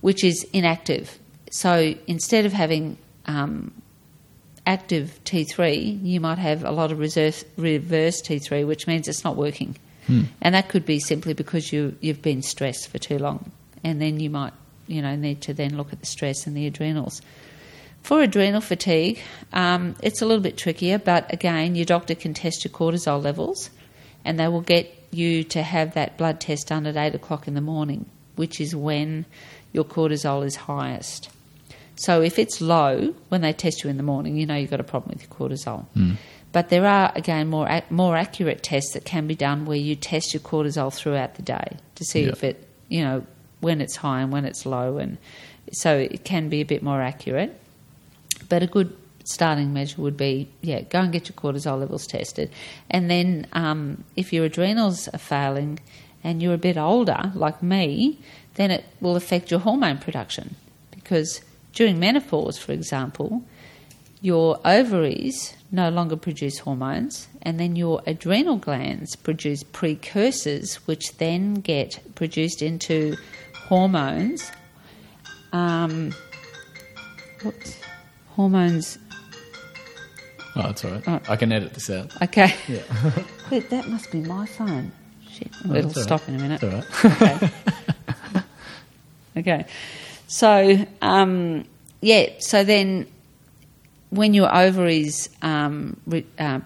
which is inactive. so instead of having um, active T3, you might have a lot of reserve, reverse T3, which means it's not working. And that could be simply because you, you've been stressed for too long. And then you might, you know, need to then look at the stress and the adrenals. For adrenal fatigue, um, it's a little bit trickier, but again, your doctor can test your cortisol levels and they will get you to have that blood test done at 8 o'clock in the morning, which is when your cortisol is highest. So if it's low when they test you in the morning, you know you've got a problem with your cortisol. But there are again more ac- more accurate tests that can be done where you test your cortisol throughout the day to see Yeah. if it you know when it's high and when it's low, and so it can be a bit more accurate. But a good starting measure would be yeah, go and get your cortisol levels tested, and then um, if your adrenals are failing and you're a bit older like me, then it will affect your hormone production because during menopause, for example, your ovaries no longer produce hormones, and then your adrenal glands produce precursors, which then get produced into hormones. Um, whoops, hormones. Oh, that's all right. Oh. I can edit this out. Okay. Yeah. Wait, that must be my phone. Shit, Oh, it'll stop right. in a minute. It's all right. okay. okay. So, um, yeah, so then when your ovaries um, re, uh,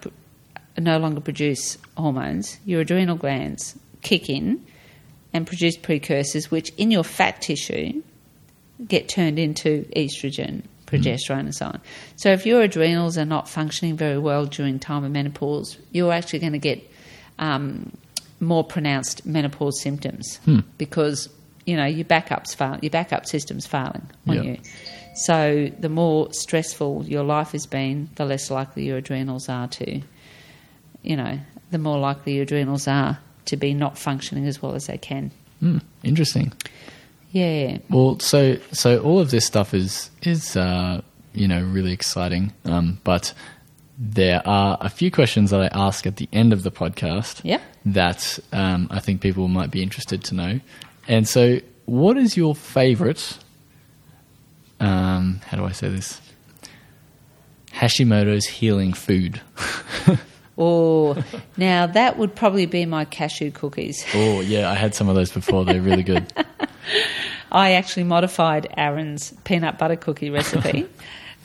no longer produce hormones, your adrenal glands kick in and produce precursors, which in your fat tissue get turned into estrogen, progesterone, and so on. So if your adrenals are not functioning very well during time of menopause, you're actually going to get um, more pronounced menopause symptoms because you know your backups fail, your backup system's failing on Yeah. you. So the more stressful your life has been, the less likely your adrenals are to, you know, the more likely your adrenals are to be not functioning as well as they can. Hmm, interesting. Yeah. Well, so so all of this stuff is is uh, you know really exciting, um, but there are a few questions that I ask at the end of the podcast Yep. that um, I think people might be interested to know. And so, what is your favorite? Um, how do I say this? Hashimoto's healing food. Oh, now that would probably be my cashew cookies. oh yeah, I had some of those before. They're really good. I actually modified Aaron's peanut butter cookie recipe.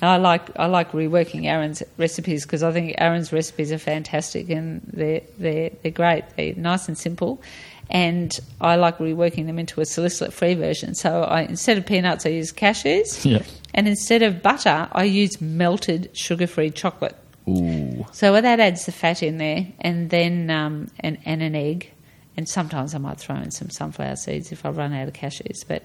And I like I like reworking Aaron's recipes because I think Aaron's recipes are fantastic and they're they're they're great. They're nice and simple, and I like reworking them into a salicylate free version. So I instead of peanuts, I use cashews, Yeah. and instead of butter, I use melted sugar free chocolate. Ooh. So that adds the fat in there, and then um, and, and an egg, and sometimes I might throw in some sunflower seeds if I run out of cashews, but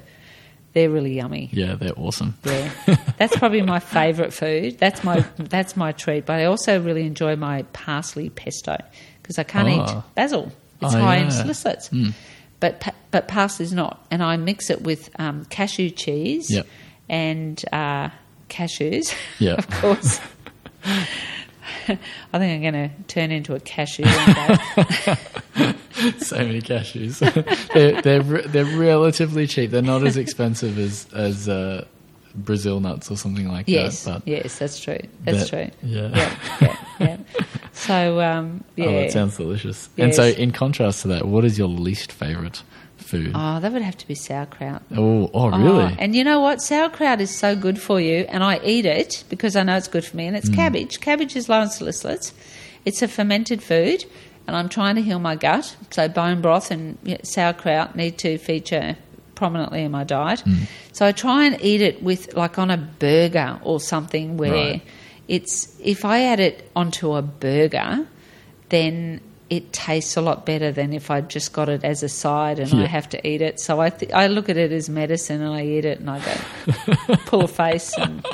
they're really yummy. Yeah, they're awesome. Yeah, that's probably my favourite food. That's my that's my treat. But I also really enjoy my parsley pesto because I can't eat Oh. basil. It's Oh, high in yeah. salicylates, but but parsley's not. And I mix it with um, cashew cheese Yep. and uh, cashews. Yep. of course. I think I'm going to turn into a cashew one day. so many cashews. they're they're they're relatively cheap. They're not as expensive as as uh, Brazil nuts or something like yes, that. But yes, that's true. That's that- true. Yeah. yeah, yeah, yeah. So um, yeah. Oh, that sounds delicious. And so, in contrast to that, what is your least favorite food? Oh, that would have to be sauerkraut. oh, oh, really? Oh, and you know what? Sauerkraut is so good for you, and I eat it because I know it's good for me. And Mm. it's cabbage. Cabbage is low in salicylates. It's a fermented food, and I'm trying to heal my gut. So bone broth and sauerkraut need to feature prominently in my diet. Mm. So I try and eat it with like on a burger or something where Right. it's if I add it onto a burger, then it tastes a lot better than if I just got it as a side and I have to eat it. So I th- I look at it as medicine and I eat it and I go pull a face and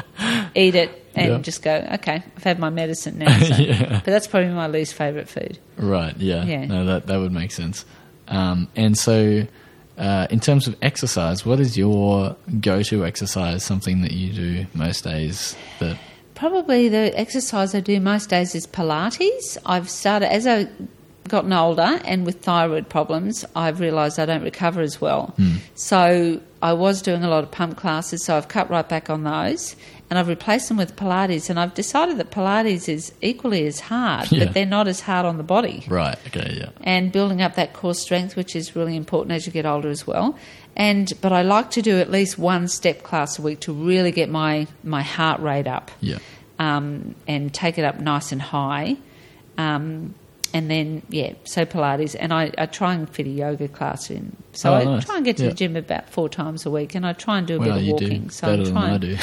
eat it and Yeah. just go okay I've had my medicine now. So. Yeah. But that's probably my least favorite food. Right. Yeah. Yeah. No, that that would make sense. Um, and so, uh, in terms of exercise, what is your go-to exercise? Something that you do most days that Probably the exercise I do most days is Pilates. I've started as I've gotten older and with thyroid problems, I've realised I don't recover as well. So I was doing a lot of pump classes, so I've cut right back on those, and I've replaced them with Pilates. And I've decided that Pilates is equally as hard, Yeah. but they're not as hard on the body Right. Okay. Yeah. and building up that core strength, which is really important as you get older as well. And but I like to do at least one step class a week to really get my my heart rate up, Yeah. um, and take it up nice and high. Um, and then yeah, so Pilates, and I, I try and fit a yoga class in. So Oh, I nice. try and get to Yeah. the gym about four times a week, and I try and do a Well, bit of walking. so I'm than trying. I do.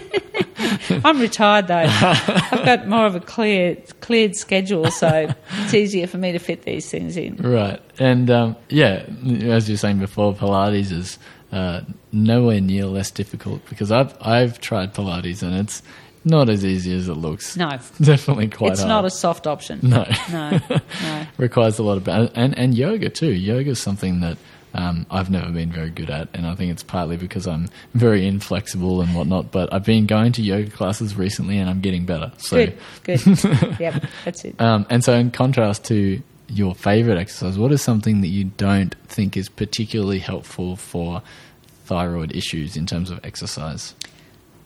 I'm retired though. I've got more of a clear cleared schedule, so it's easier for me to fit these things in. Right. And um, yeah, as you were saying before, Pilates is uh, nowhere near less difficult because I've I've tried Pilates and it's not as easy as it looks. No. It's definitely quite it's hard. not a soft option. no. No, no. Requires a lot of and and yoga too. Yoga is something that. Um, I've never been very good at, and I think it's partly because I'm very inflexible and whatnot. But I've been going to yoga classes recently, and I'm getting better. So, Good, good. yep, that's it. Um, and so, in contrast to your favorite exercise, what is something that you don't think is particularly helpful for thyroid issues in terms of exercise?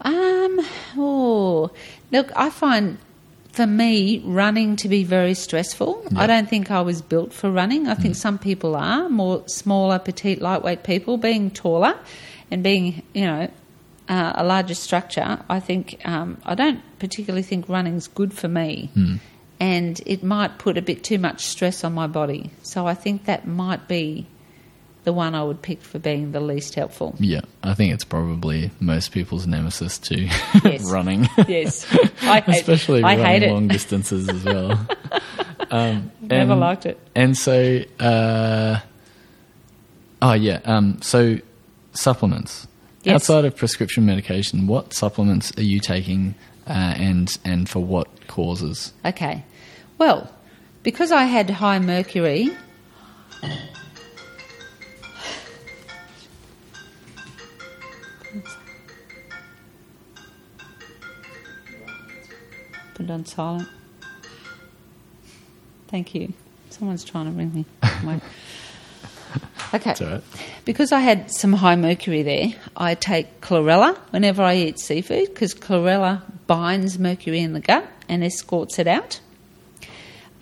Um, oh, look, I find for me running to be very stressful. I don't think I was built for running. I think some people are more smaller, petite, lightweight people. Being taller and being, you know, uh, a larger structure, I think um, I don't particularly think running's good for me. And it might put a bit too much stress on my body. So I think that might be the one I would pick for being the least helpful. Yeah, I think it's probably most people's nemesis to Yes. running, Yes, I hate, especially I running hate long distances as well. um, Never and- liked it. And so, uh, oh yeah, um, so supplements. Yes. Outside of prescription medication, what supplements are you taking, uh, and and for what causes? Okay. Well, because I had high mercury. On silent. Thank you. Someone's trying to ring me. Okay. It's all right. Because I had some high mercury there, I take chlorella whenever I eat seafood because chlorella binds mercury in the gut and escorts it out.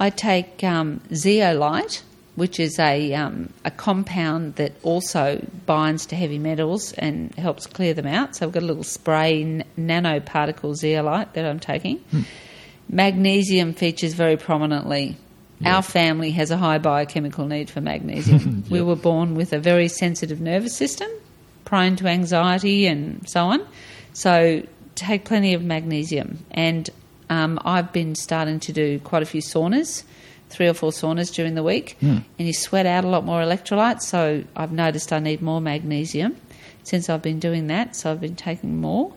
I take um, zeolite, which is a, um, a compound that also binds to heavy metals and helps clear them out. So I've got a little spray nanoparticle zeolite that I'm taking. Magnesium features very prominently. Our family has a high biochemical need for magnesium. We were born with a very sensitive nervous system, prone to anxiety and so on. So take plenty of magnesium. And um, I've been starting to do quite a few saunas, three or four saunas during the week, and you sweat out a lot more electrolytes. So I've noticed I need more magnesium since I've been doing that. So I've been taking more.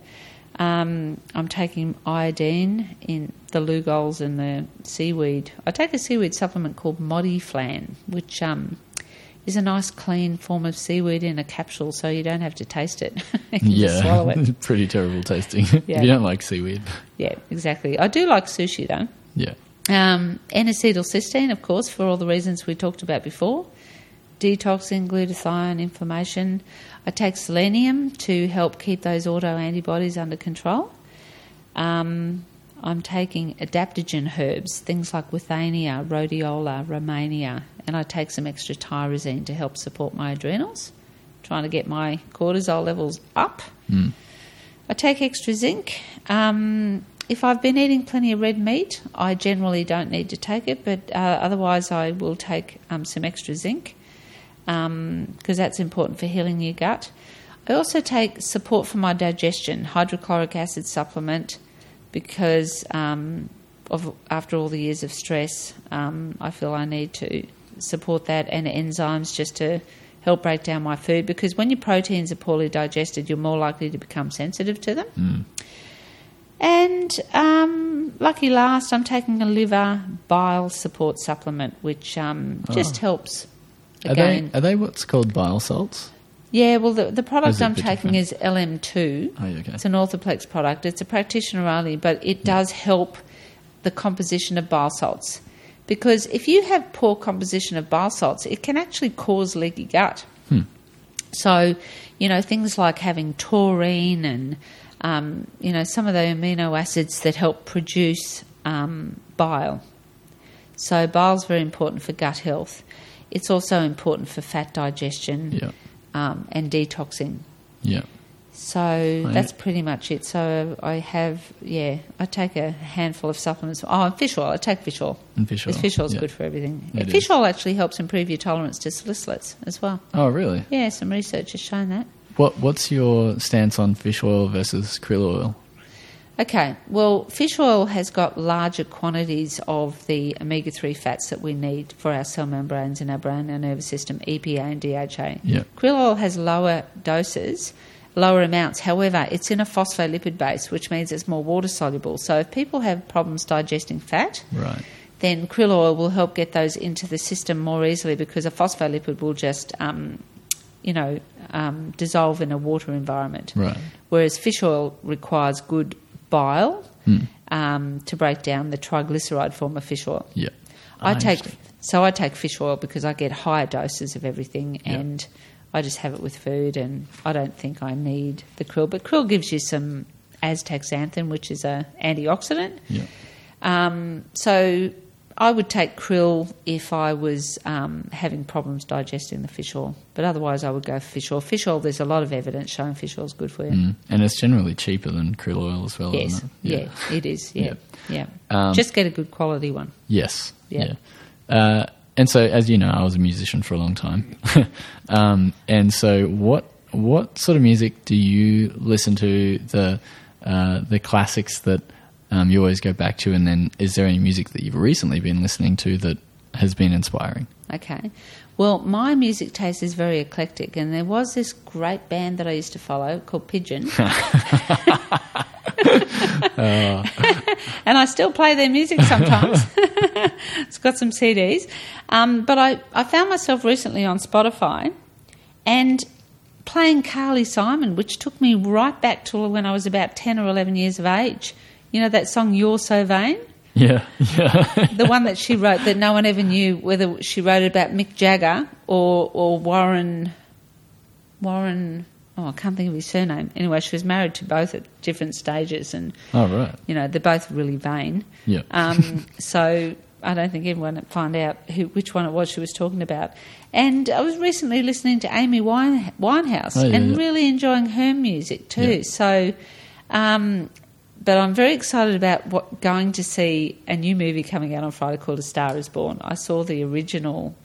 Um, I'm taking iodine in the Lugol's and the seaweed. I take a seaweed supplement called Modifilan, which um, is a nice clean form of seaweed in a capsule, so you don't have to taste it. Yeah, it. pretty terrible tasting. Yeah. if you don't like seaweed, Yeah, exactly. I do like sushi though. yeah, Um, N-acetylcysteine, of course, for all the reasons we talked about before. Detoxing, glutathione, inflammation. I take selenium to help keep those autoantibodies under control. Um, I'm taking adaptogen herbs, things like withania, rhodiola, rehmannia, and I take some extra tyrosine to help support my adrenals, trying to get my cortisol levels up. I take extra zinc. Um, if I've been eating plenty of red meat, I generally don't need to take it, but uh, otherwise I will take um, some extra zinc because that's important for healing your gut. I also take support for my digestion, hydrochloric acid supplement, because um, of after all the years of stress, um, I feel I need to support that and enzymes just to help break down my food. Because when your proteins are poorly digested, you're more likely to become sensitive to them. And um, lucky last, I'm taking a liver bile support supplement, which um, just helps. Are they are they what's called bile salts? yeah, well, the, the product I'm taking different? is LM2. Oh, okay. It's an orthoplex product. It's a practitioner only, but it does help the composition of bile salts. Because if you have poor composition of bile salts, it can actually cause leaky gut. So, you know, things like having taurine and, um, you know, some of the amino acids that help produce um, bile. So, bile is very important for gut health. It's also important for fat digestion Yeah. um, and detoxing. Yeah. So that's pretty much it. So I have, yeah, I take a handful of supplements. Oh, and fish oil. I take fish oil. And fish oil, Fish oil's yeah. good for everything. It fish is. oil actually helps improve your tolerance to salicylates as well. Oh, really? Yeah, some research has shown that. What What's your stance on fish oil versus krill oil? Okay, well, fish oil has got larger quantities of the omega 3 fats that we need for our cell membranes in our brain and nervous system, EPA and DHA. Yeah. Krill oil has lower doses, lower amounts. However, it's in a phospholipid base, which means it's more water soluble. So if people have problems digesting fat, Right. then krill oil will help get those into the system more easily because a phospholipid will just, um, you know, um, dissolve in a water environment. Right. Whereas fish oil requires good bile Hmm. um, to break down the triglyceride form of fish oil. Yeah. I take so I take fish oil because I get higher doses of everything, Yeah. and I just have it with food, and I don't think I need the krill. But krill gives you some astaxanthin, which is a antioxidant. Yeah. Um, so I would take krill if I was um, having problems digesting the fish oil, but otherwise I would go for fish oil. Fish oil, there's a lot of evidence showing fish oil is good for you. Mm. And it's generally cheaper than krill oil as well, Yes, it? yeah. it is. Yeah, yeah. Um, Just get a good quality one. Yes. Yeah. Yeah. Uh, and so, as you know, I was a musician for a long time. um, and so, what what sort of music do you listen to? The uh, the classics that um, you always go back to, and then is there any music that you've recently been listening to that has been inspiring? Okay. Well, my music taste is very eclectic, and there was this great band that I used to follow called Pigeon. and I still play their music sometimes. it's got some CDs. Um, but I, I found myself recently on Spotify and playing Carly Simon, which took me right back to when I was about 10 or 11 years of age. You know that song, You're So Vain? Yeah, yeah, the one that she wrote that no one ever knew whether she wrote it about Mick Jagger or or Warren Warren oh I can't think of his surname. Anyway, she was married to both at different stages and oh right, you know, they're both really vain. yeah, Um, so I don't think anyone would find out who, which one it was she was talking about. And I was recently listening to Amy Winehouse Oh, yeah, and yeah. really enjoying her music too. Yeah. So, um, but I'm very excited about what going to see a new movie coming out on Friday called A Star Is Born. I saw the original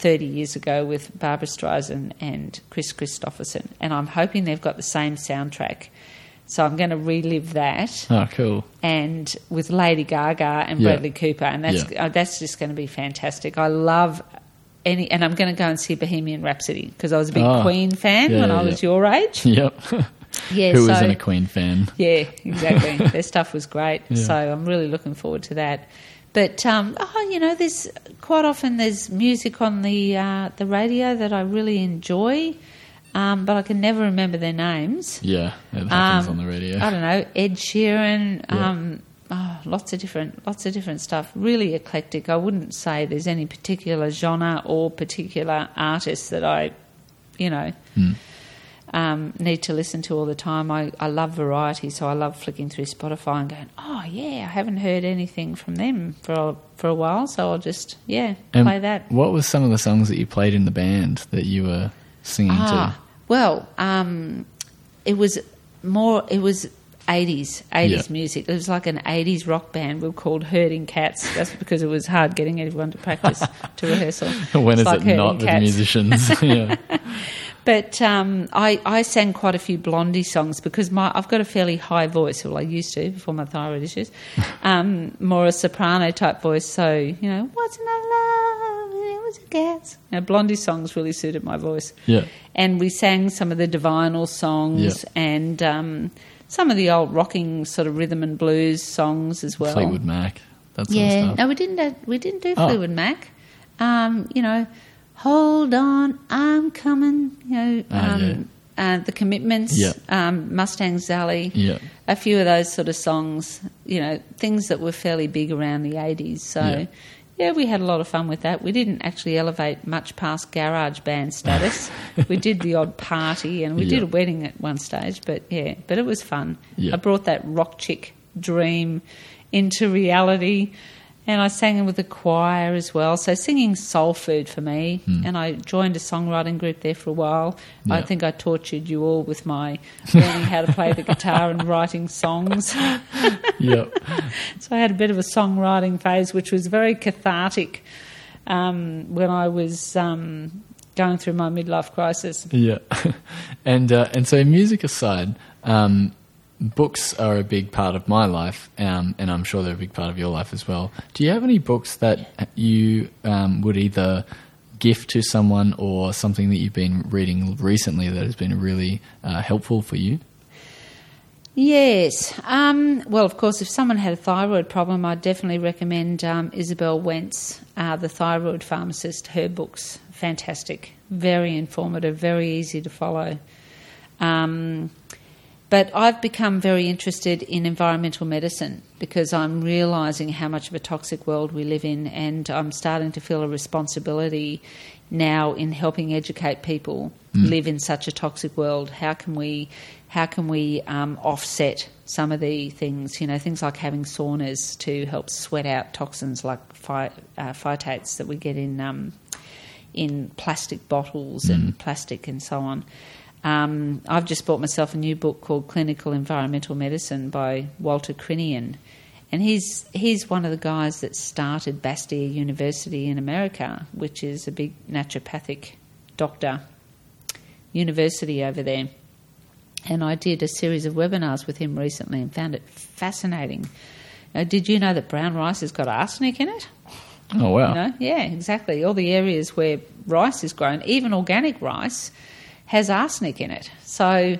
30 years ago with Barbra Streisand and Kris Kristofferson, and I'm hoping they've got the same soundtrack. So I'm going to relive that oh cool, and with Lady Gaga and Yeah. Bradley Cooper, and that's Yeah. uh, that's just going to be fantastic. I love any, and I'm going to go and see Bohemian Rhapsody because I was a big Oh. Queen fan Yeah, when I was your age. yep. Yeah, Who so, isn't a Queen fan? Yeah, exactly. Their stuff was great, Yeah. so I'm really looking forward to that. But um, oh, you know, there's quite often there's music on the uh, the radio that I really enjoy, um, but I can never remember their names. Yeah, it happens Um, on the radio. I don't know, Ed Sheeran, Yeah. um, oh, lots of different, lots of different stuff. Really eclectic. I wouldn't say there's any particular genre or particular artist that I, you know, Hmm. Um, need to listen to all the time. I, I love variety, so I love flicking through Spotify and going, oh yeah, I haven't heard anything from them for a, for a while, so I'll just yeah And play that. What was some of the songs that you played in the band that you were singing Ah, well, um, it was more. It was. 80s, 80s Yeah. music. It was like an 80s rock band. We were called Herding Cats. That's because it was hard getting everyone to practice to rehearsal. to? when It's is like it not with cats. musicians? yeah. But um, I, I sang quite a few Blondie songs because my I've got a fairly high voice. Well, I used to before my thyroid issues. Um, more a soprano type voice. So you know, what's in love? It was a gas. You know, Blondie songs really suited my voice. Yeah. And we sang some of the Divinyls songs Yeah. and um, some of the old rocking sort of rhythm and blues songs as well. Fleetwood Mac. That sort of Yeah, no, we didn't. uh, We didn't do Oh. Fleetwood Mac. Um, you know, hold on, I'm coming. You know, Ah, um, uh, the Commitments, Yeah. um, Mustang Sally, Yeah. a few of those sort of songs. You know, things that were fairly big around the eighties. So, Yeah. Yeah, we had a lot of fun with that. We didn't actually elevate much past garage band status. we did the odd party and we Yeah. did a wedding at one stage, but yeah, but it was fun. Yeah. I brought that rock chick dream into reality and I sang with the choir as well. So singing soul food for me. And I joined a songwriting group there for a while. I Hmm. Think I tortured you all with my learning how to play the guitar and writing songs. Yep. So I had a bit of a songwriting phase, which was very cathartic um, when I was um, going through my midlife crisis. Yeah, and uh, and so music aside, um, books are a big part of my life, um, and I'm sure they're a big part of your life as well. Do you have any books that you um, would either gift to someone or something that you've been reading recently that has been really uh, helpful for you? Yes. Um, well, of course, if someone had a thyroid problem, I'd definitely recommend um, Isabel Wentz, uh, the thyroid pharmacist. Her books, fantastic, very informative, very easy to follow. Um, but I've become very interested in environmental medicine because I'm realizing how much of a toxic world we live in, and I'm starting to feel a responsibility now in helping educate people live in such a toxic world. How can we, how can we um, offset some of the things? You know, things like having saunas to help sweat out toxins like phy- uh, phthalates that we get in um, in plastic bottles and plastic and so on. Um, I've just bought myself a new book called Clinical Environmental Medicine by Walter Crinnion. And he's, he's one of the guys that started Bastyr University in America, which is a big naturopathic doctor university over there. And I did a series of webinars with him recently and found it fascinating. Uh, did you know that brown rice has got arsenic in it? Oh wow! You know? Yeah, exactly. All the areas where rice is grown, even organic rice, has arsenic in it. So,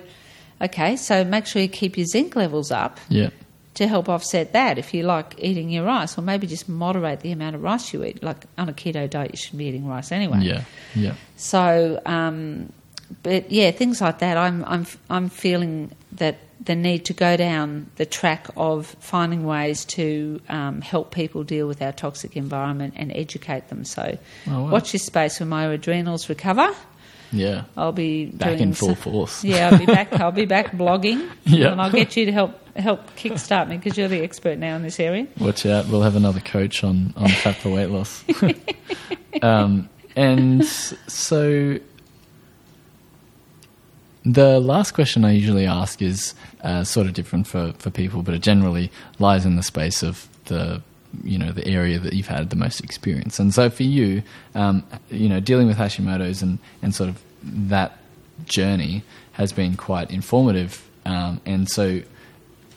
okay, so make sure you keep your zinc levels up Yeah, to help offset that if you like eating your rice, or maybe just moderate the amount of rice you eat. Like on a keto diet, you shouldn't be eating rice anyway. yeah, yeah. So, um, but yeah, things like that. I'm I'm I'm feeling that the need to go down the track of finding ways to um, help people deal with our toxic environment and educate them. So, Oh, wow. watch this space when my adrenals recover. Yeah. I'll be Back in full so- force. Yeah, I'll be back. I'll be back blogging, Yeah. and I'll get you to help help kickstart me because you're the expert now in this area. Watch out, we'll have another coach on, on fat for weight loss. um, and so the last question I usually ask is uh, sort of different for, for people, but it generally lies in the space of the you know the area that you've had the most experience. And so for you, um, you know, dealing with Hashimoto's and, and sort of that journey has been quite informative. Um, and so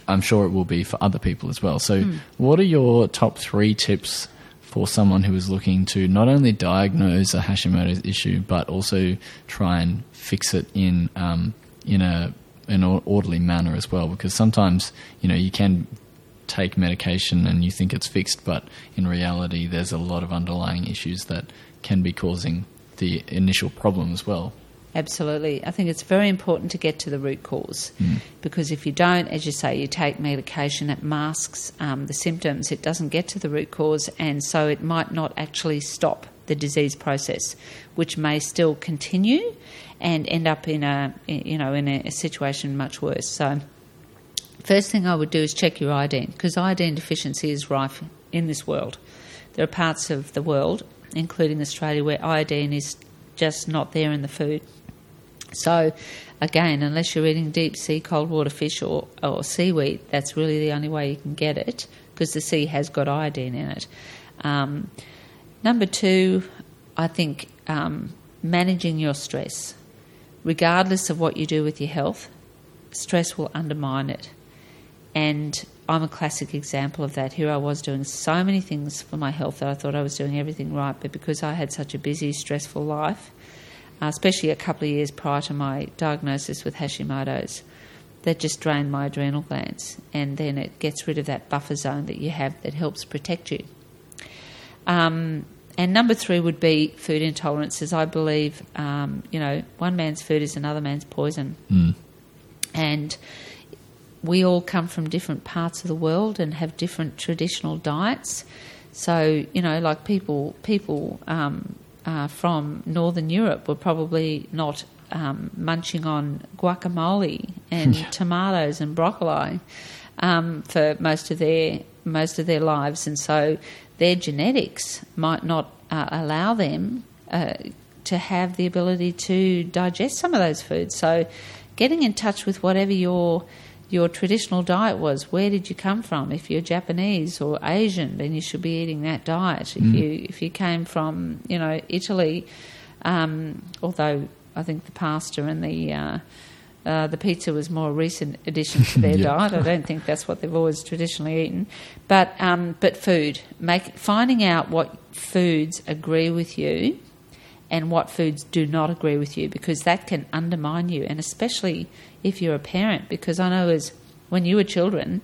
I'm sure it will be for other people as well. So, what are your top three tips for someone who is looking to not only diagnose a Hashimoto's issue, but also try and fix it in um, in a an orderly manner as well? Because sometimes you know you can take medication and you think it's fixed, but in reality, there's a lot of underlying issues that can be causing the initial problem as well. Absolutely. I think it's very important to get to the root cause because if you don't, as you say, you take medication it masks um, the symptoms, it doesn't get to the root cause, and so it might not actually stop the disease process, which may still continue and end up in a you know in a situation much worse. So, first thing I would do is check your iodine because iodine deficiency is rife in this world. There are parts of the world, including Australia, where iodine is just not there in the food. So, again, unless you're eating deep sea cold water fish or, or seaweed, that's really the only way you can get it because the sea has got iodine in it. Um, number two, I think um, managing your stress. Regardless of what you do with your health, stress will undermine it. And I'm a classic example of that. Here I was doing so many things for my health that I thought I was doing everything right, but because I had such a busy, stressful life, uh, especially a couple of years prior to my diagnosis with Hashimoto's, that just drained my adrenal glands. And then it gets rid of that buffer zone that you have that helps protect you. Um, and number three would be food intolerances. I believe, um, you know, one man's food is another man's poison. And we all come from different parts of the world and have different traditional diets. So you know, like people people um, uh, from Northern Europe were probably not um, munching on guacamole and tomatoes and broccoli um, for most of their most of their lives, and so their genetics might not uh, allow them uh, to have the ability to digest some of those foods. So, getting in touch with whatever your your traditional diet was. Where did you come from? If you're Japanese or Asian, then you should be eating that diet. If you if you came from you know Italy, um, although I think the pasta and the uh, uh, the pizza was more a recent addition to their Yeah. diet. I don't think that's what they've always traditionally eaten. But um, but food, make finding out what foods agree with you and what foods do not agree with you because that can undermine you, and especially if you're a parent. Because I know as when you were children,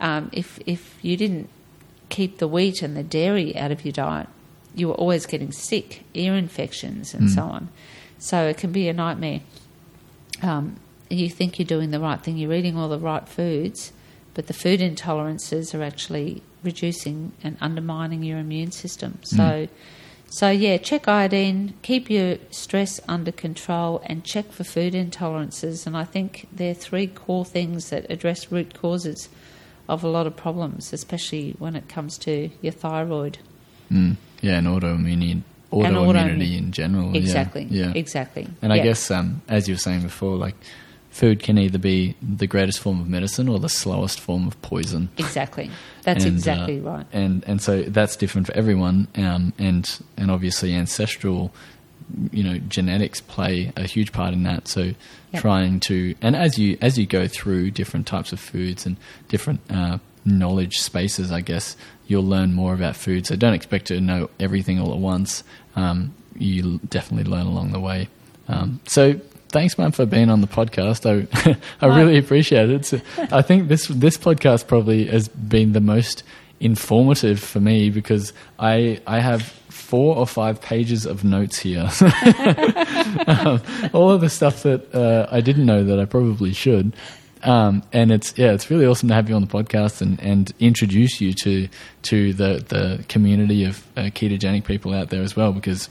um, if if you didn't keep the wheat and the dairy out of your diet, you were always getting sick, ear infections, and so on. So it can be a nightmare. Um, you think you're doing the right thing, you're eating all the right foods, but the food intolerances are actually reducing and undermining your immune system. So, so yeah, check iodine, keep your stress under control, and check for food intolerances. And I think they're three core things that address root causes of a lot of problems, especially when it comes to your thyroid. Mm. Yeah, and autoimmunity, And autoimmunity autoimmune- in general. yeah, Exactly. Yeah. Exactly. And I Yeah. guess, um, as you were saying before, like food can either be the greatest form of medicine or the slowest form of poison. Exactly. That's And, uh, exactly right. And and so that's different for everyone. Um, and and obviously ancestral, you know, genetics play a huge part in that. So Yep. trying to and as you as you go through different types of foods and different uh, knowledge spaces, I guess you'll learn more about food. So don't expect to know everything all at once. Um, you definitely learn along the way. Um, so. Thanks, man, for being on the podcast. I I really appreciate it. So I think this this podcast probably has been the most informative for me because I I have four or five pages of notes here. um, all of the stuff that uh, I didn't know that I probably should. Um, and it's yeah, it's really awesome to have you on the podcast and, and introduce you to to the the community of uh, ketogenic people out there as well because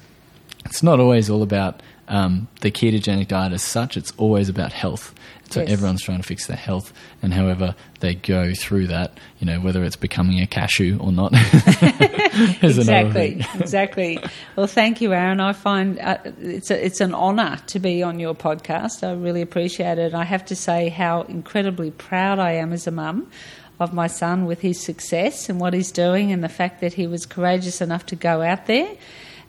it's not always all about um, the ketogenic diet as such. It's always about health. So Yes. everyone's trying to fix their health, and however they go through that, you know, whether it's becoming a cashew or not, exactly, exactly. Well, thank you, Aaron. I find uh, it's a, it's an honour to be on your podcast. I really appreciate it. I have to say how incredibly proud I am as a mum of my son with his success and what he's doing, and the fact that he was courageous enough to go out there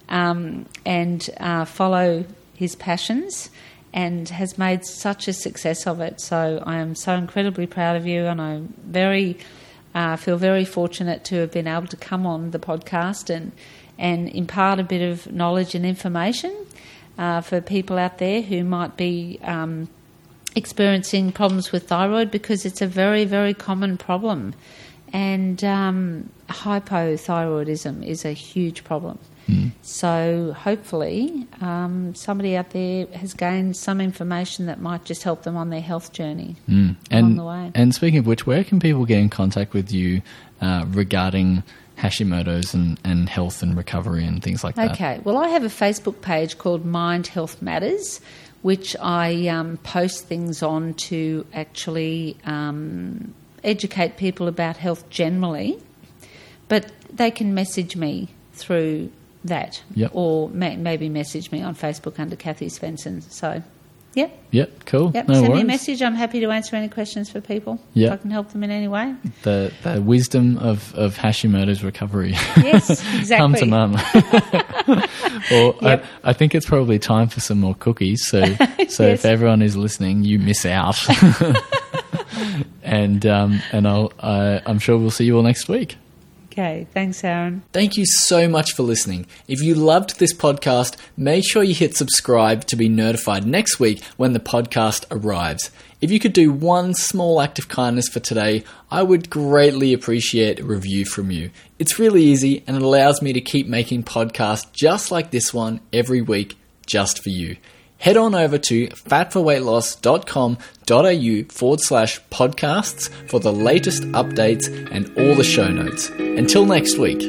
um, and uh, follow his passions. And has made such a success of it. So I am so incredibly proud of you, and I'm very uh, feel very fortunate to have been able to come on the podcast and and impart a bit of knowledge and information uh, for people out there who might be um, experiencing problems with thyroid because it's a very very common problem, and um, hypothyroidism is a huge problem. So hopefully, um, somebody out there has gained some information that might just help them on their health journey Mm. along And the way. and speaking of which, where can people get in contact with you uh, regarding Hashimoto's and, and health and recovery and things like that? Okay. Well, I have a Facebook page called Mind Health Matters, which I um, post things on to actually um, educate people about health generally. But they can message me through that, Yep. or may, maybe message me on Facebook under Kathy Svenson. So, yep, Yep, cool. yep. no Send me a message. I'm happy to answer any questions for people. Yep. if I can help them in any way. The the wisdom of, of Hashimoto's recovery. Yes, exactly. Come to mum. Yep. I, I think it's probably time for some more cookies. So, so Yes. if everyone is listening, you miss out. and um, and I'll uh, I'm sure we'll see you all next week. Okay. Thanks, Aaron. Thank you so much for listening. If you loved this podcast, make sure you hit subscribe to be notified next week when the podcast arrives. If you could do one small act of kindness for today, I would greatly appreciate a review from you. It's really easy and it allows me to keep making podcasts just like this one every week just for you. Head on over to fatforweightloss.com.au forward slash podcasts for the latest updates and all the show notes. Until next week.